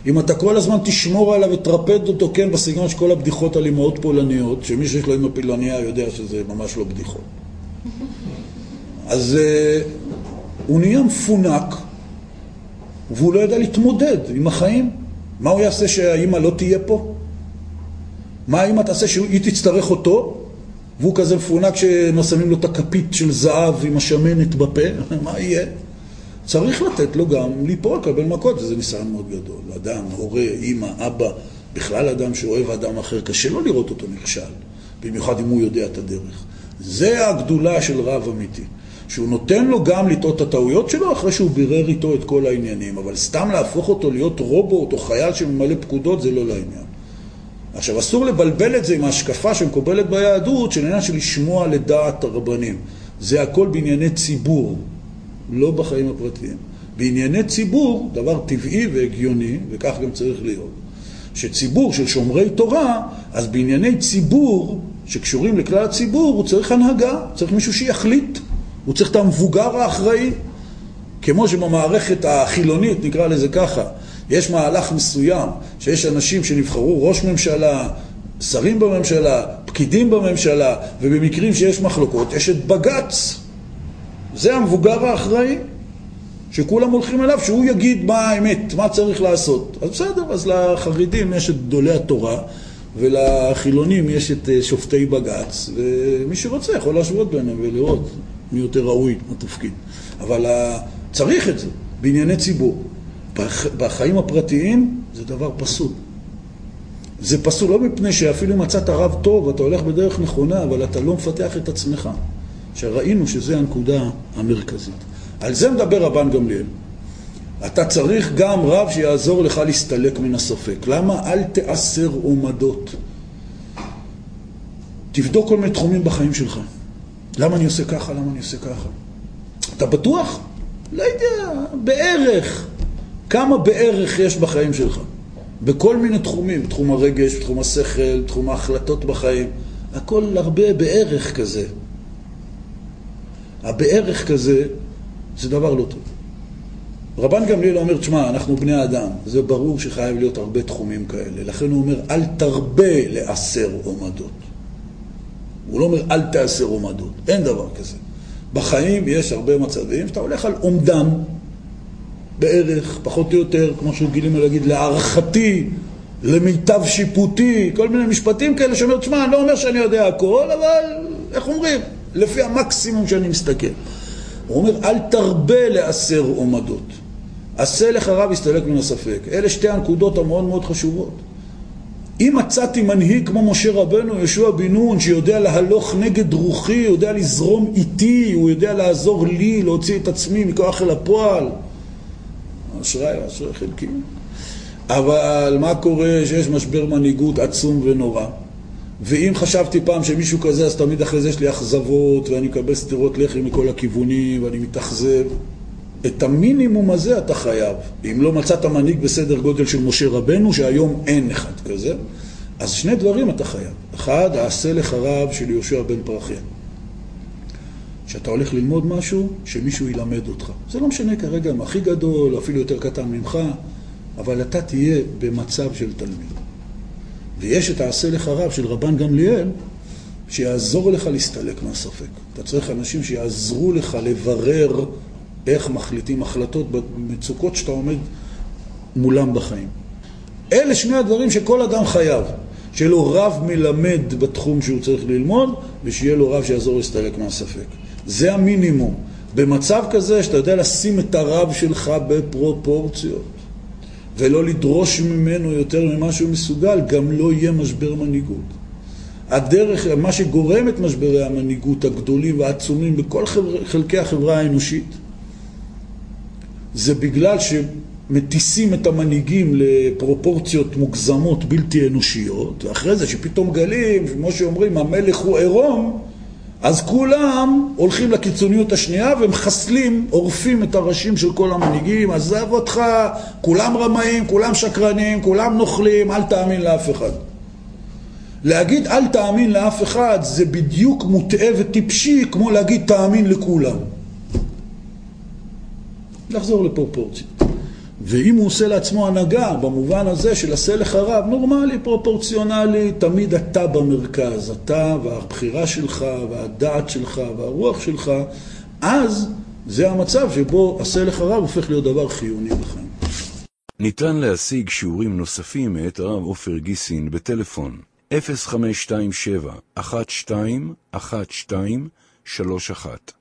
[SPEAKER 2] אם אתה כל הזמן תשמור עליו ותרפד אותו, כן, בסגנון של כל הבדיחות על אמהות פולניות, שמי שיש לו אמא פילוניה יודע שזה ממש לא בדיחות. אז uh, הוא נהיה מפונק, והוא לא יודע להתמודד עם החיים. מה הוא יעשה שהאימא לא תהיה פה? מה האימא תעשה שהיא תצטרך אותו? והוא כזה מפונק ששמים לו את הכפית של זהב עם השמנת בפה, *laughs* מה יהיה? צריך לתת לו גם ליפול, לקבל מכות, וזה ניסיון מאוד גדול. אדם, הורה, אימא, אבא, בכלל אדם שאוהב אדם אחר, קשה לו לראות אותו נכשל, במיוחד אם הוא יודע את הדרך. זה הגדולה של רב אמיתי. שהוא נותן לו גם לטעות את הטעויות שלו אחרי שהוא בירר איתו את כל העניינים, אבל סתם להפוך אותו להיות רובוט או חייל שממלא פקודות זה לא לעניין. עכשיו, אסור לבלבל את זה עם ההשקפה שמקובלת ביהדות של עניין של לשמוע לדעת הרבנים. זה הכל בענייני ציבור, לא בחיים הפרטיים. בענייני ציבור, דבר טבעי והגיוני, וכך גם צריך להיות, שציבור של שומרי תורה, אז בענייני ציבור שקשורים לכלל הציבור, הוא צריך הנהגה, צריך מישהו שיחליט. הוא צריך את המבוגר האחראי. כמו שבמערכת החילונית, נקרא לזה ככה, יש מהלך מסוים שיש אנשים שנבחרו ראש ממשלה, שרים בממשלה, פקידים בממשלה, ובמקרים שיש מחלוקות, יש את בג"ץ. זה המבוגר האחראי, שכולם הולכים אליו, שהוא יגיד מה האמת, מה צריך לעשות. אז בסדר, אז לחרדים יש את גדולי התורה, ולחילונים יש את אה, שופטי בג"ץ, ומי שרוצה יכול להשוות ביניהם ולראות מי יותר ראוי לתפקיד. אבל צריך את זה בענייני ציבור. בחיים הפרטיים זה דבר פסול. זה פסול לא מפני שאפילו אם מצאת רב טוב, אתה הולך בדרך נכונה, אבל אתה לא מפתח את עצמך. שראינו שזו הנקודה המרכזית. על זה מדבר רבן גמליאל. אתה צריך גם רב שיעזור לך להסתלק מן הספק. למה? אל תאסר עומדות. תבדוק כל מיני תחומים בחיים שלך. למה אני עושה ככה? למה אני עושה ככה? אתה בטוח? לא יודע, בערך. כמה בערך יש בחיים שלך? בכל מיני תחומים, בתחום הרגש, בתחום השכל, בתחום ההחלטות בחיים, הכל הרבה בערך כזה. הבערך כזה זה דבר לא טוב. רבן גמליאל אומר, תשמע, אנחנו בני אדם, זה ברור שחייב להיות הרבה תחומים כאלה. לכן הוא אומר, אל תרבה לעשר עומדות. הוא לא אומר, אל תעשר עומדות. אין דבר כזה. בחיים יש הרבה מצבים שאתה הולך על עומדם, בערך, פחות או יותר, כמו שרגילים להגיד, להערכתי, למיטב שיפוטי, כל מיני משפטים כאלה שאומר, תשמע, אני לא אומר שאני יודע הכל, אבל איך אומרים? לפי המקסימום שאני מסתכל. הוא אומר, אל תרבה לעשר עומדות. עשה לך רב יסתלק מן הספק. אלה שתי הנקודות המאוד מאוד חשובות. אם מצאתי מנהיג כמו משה רבנו, יהושע בן נון, שיודע להלוך נגד רוחי, יודע לזרום איתי, הוא יודע לעזור לי, להוציא את עצמי מכוח אל הפועל, אשראי, אשראי חלקי. אבל מה קורה שיש משבר מנהיגות עצום ונורא? ואם חשבתי פעם שמישהו כזה, אז תמיד אחרי זה יש לי אכזבות, ואני מקבל סטירות לחי מכל הכיוונים, ואני מתאכזב. את המינימום הזה אתה חייב. אם לא מצאת מנהיג בסדר גודל של משה רבנו, שהיום אין אחד כזה, אז שני דברים אתה חייב. אחד, העשה לך רב של יהושע בן פרחיה. כשאתה הולך ללמוד משהו, שמישהו ילמד אותך. זה לא משנה כרגע אם הכי גדול, אפילו יותר קטן ממך, אבל אתה תהיה במצב של תלמיד. ויש את העשה לך רב של רבן גמליאל, שיעזור לך להסתלק מהספק. אתה צריך אנשים שיעזרו לך לברר איך מחליטים החלטות במצוקות שאתה עומד מולם בחיים. אלה שני הדברים שכל אדם חייב. שיהיה לו רב מלמד בתחום שהוא צריך ללמוד, ושיהיה לו רב שיעזור להסתלק מהספק. זה המינימום. במצב כזה שאתה יודע לשים את הרב שלך בפרופורציות, ולא לדרוש ממנו יותר ממה שהוא מסוגל, גם לא יהיה משבר מנהיגות. הדרך, מה שגורם את משברי המנהיגות הגדולים והעצומים בכל חבר, חלקי החברה האנושית, זה בגלל שמטיסים את המנהיגים לפרופורציות מוגזמות בלתי אנושיות, ואחרי זה שפתאום גלים, כמו שאומרים, המלך הוא עירום, אז כולם הולכים לקיצוניות השנייה ומחסלים, עורפים את הראשים של כל המנהיגים, עזב אותך, כולם רמאים, כולם שקרנים, כולם נוכלים, אל תאמין לאף אחד. להגיד אל תאמין לאף אחד זה בדיוק מוטעה וטיפשי כמו להגיד תאמין לכולם. לחזור לפרופורציות. ואם הוא עושה לעצמו הנהגה במובן הזה של עשה לך רב, נורמלי, פרופורציונלי, תמיד אתה במרכז, אתה והבחירה שלך והדעת שלך והרוח שלך, אז זה המצב שבו עשה לך רב הופך להיות דבר חיוני בחיים.
[SPEAKER 1] ניתן להשיג שיעורים נוספים מאת הרב עופר גיסין בטלפון 0527 12 12 31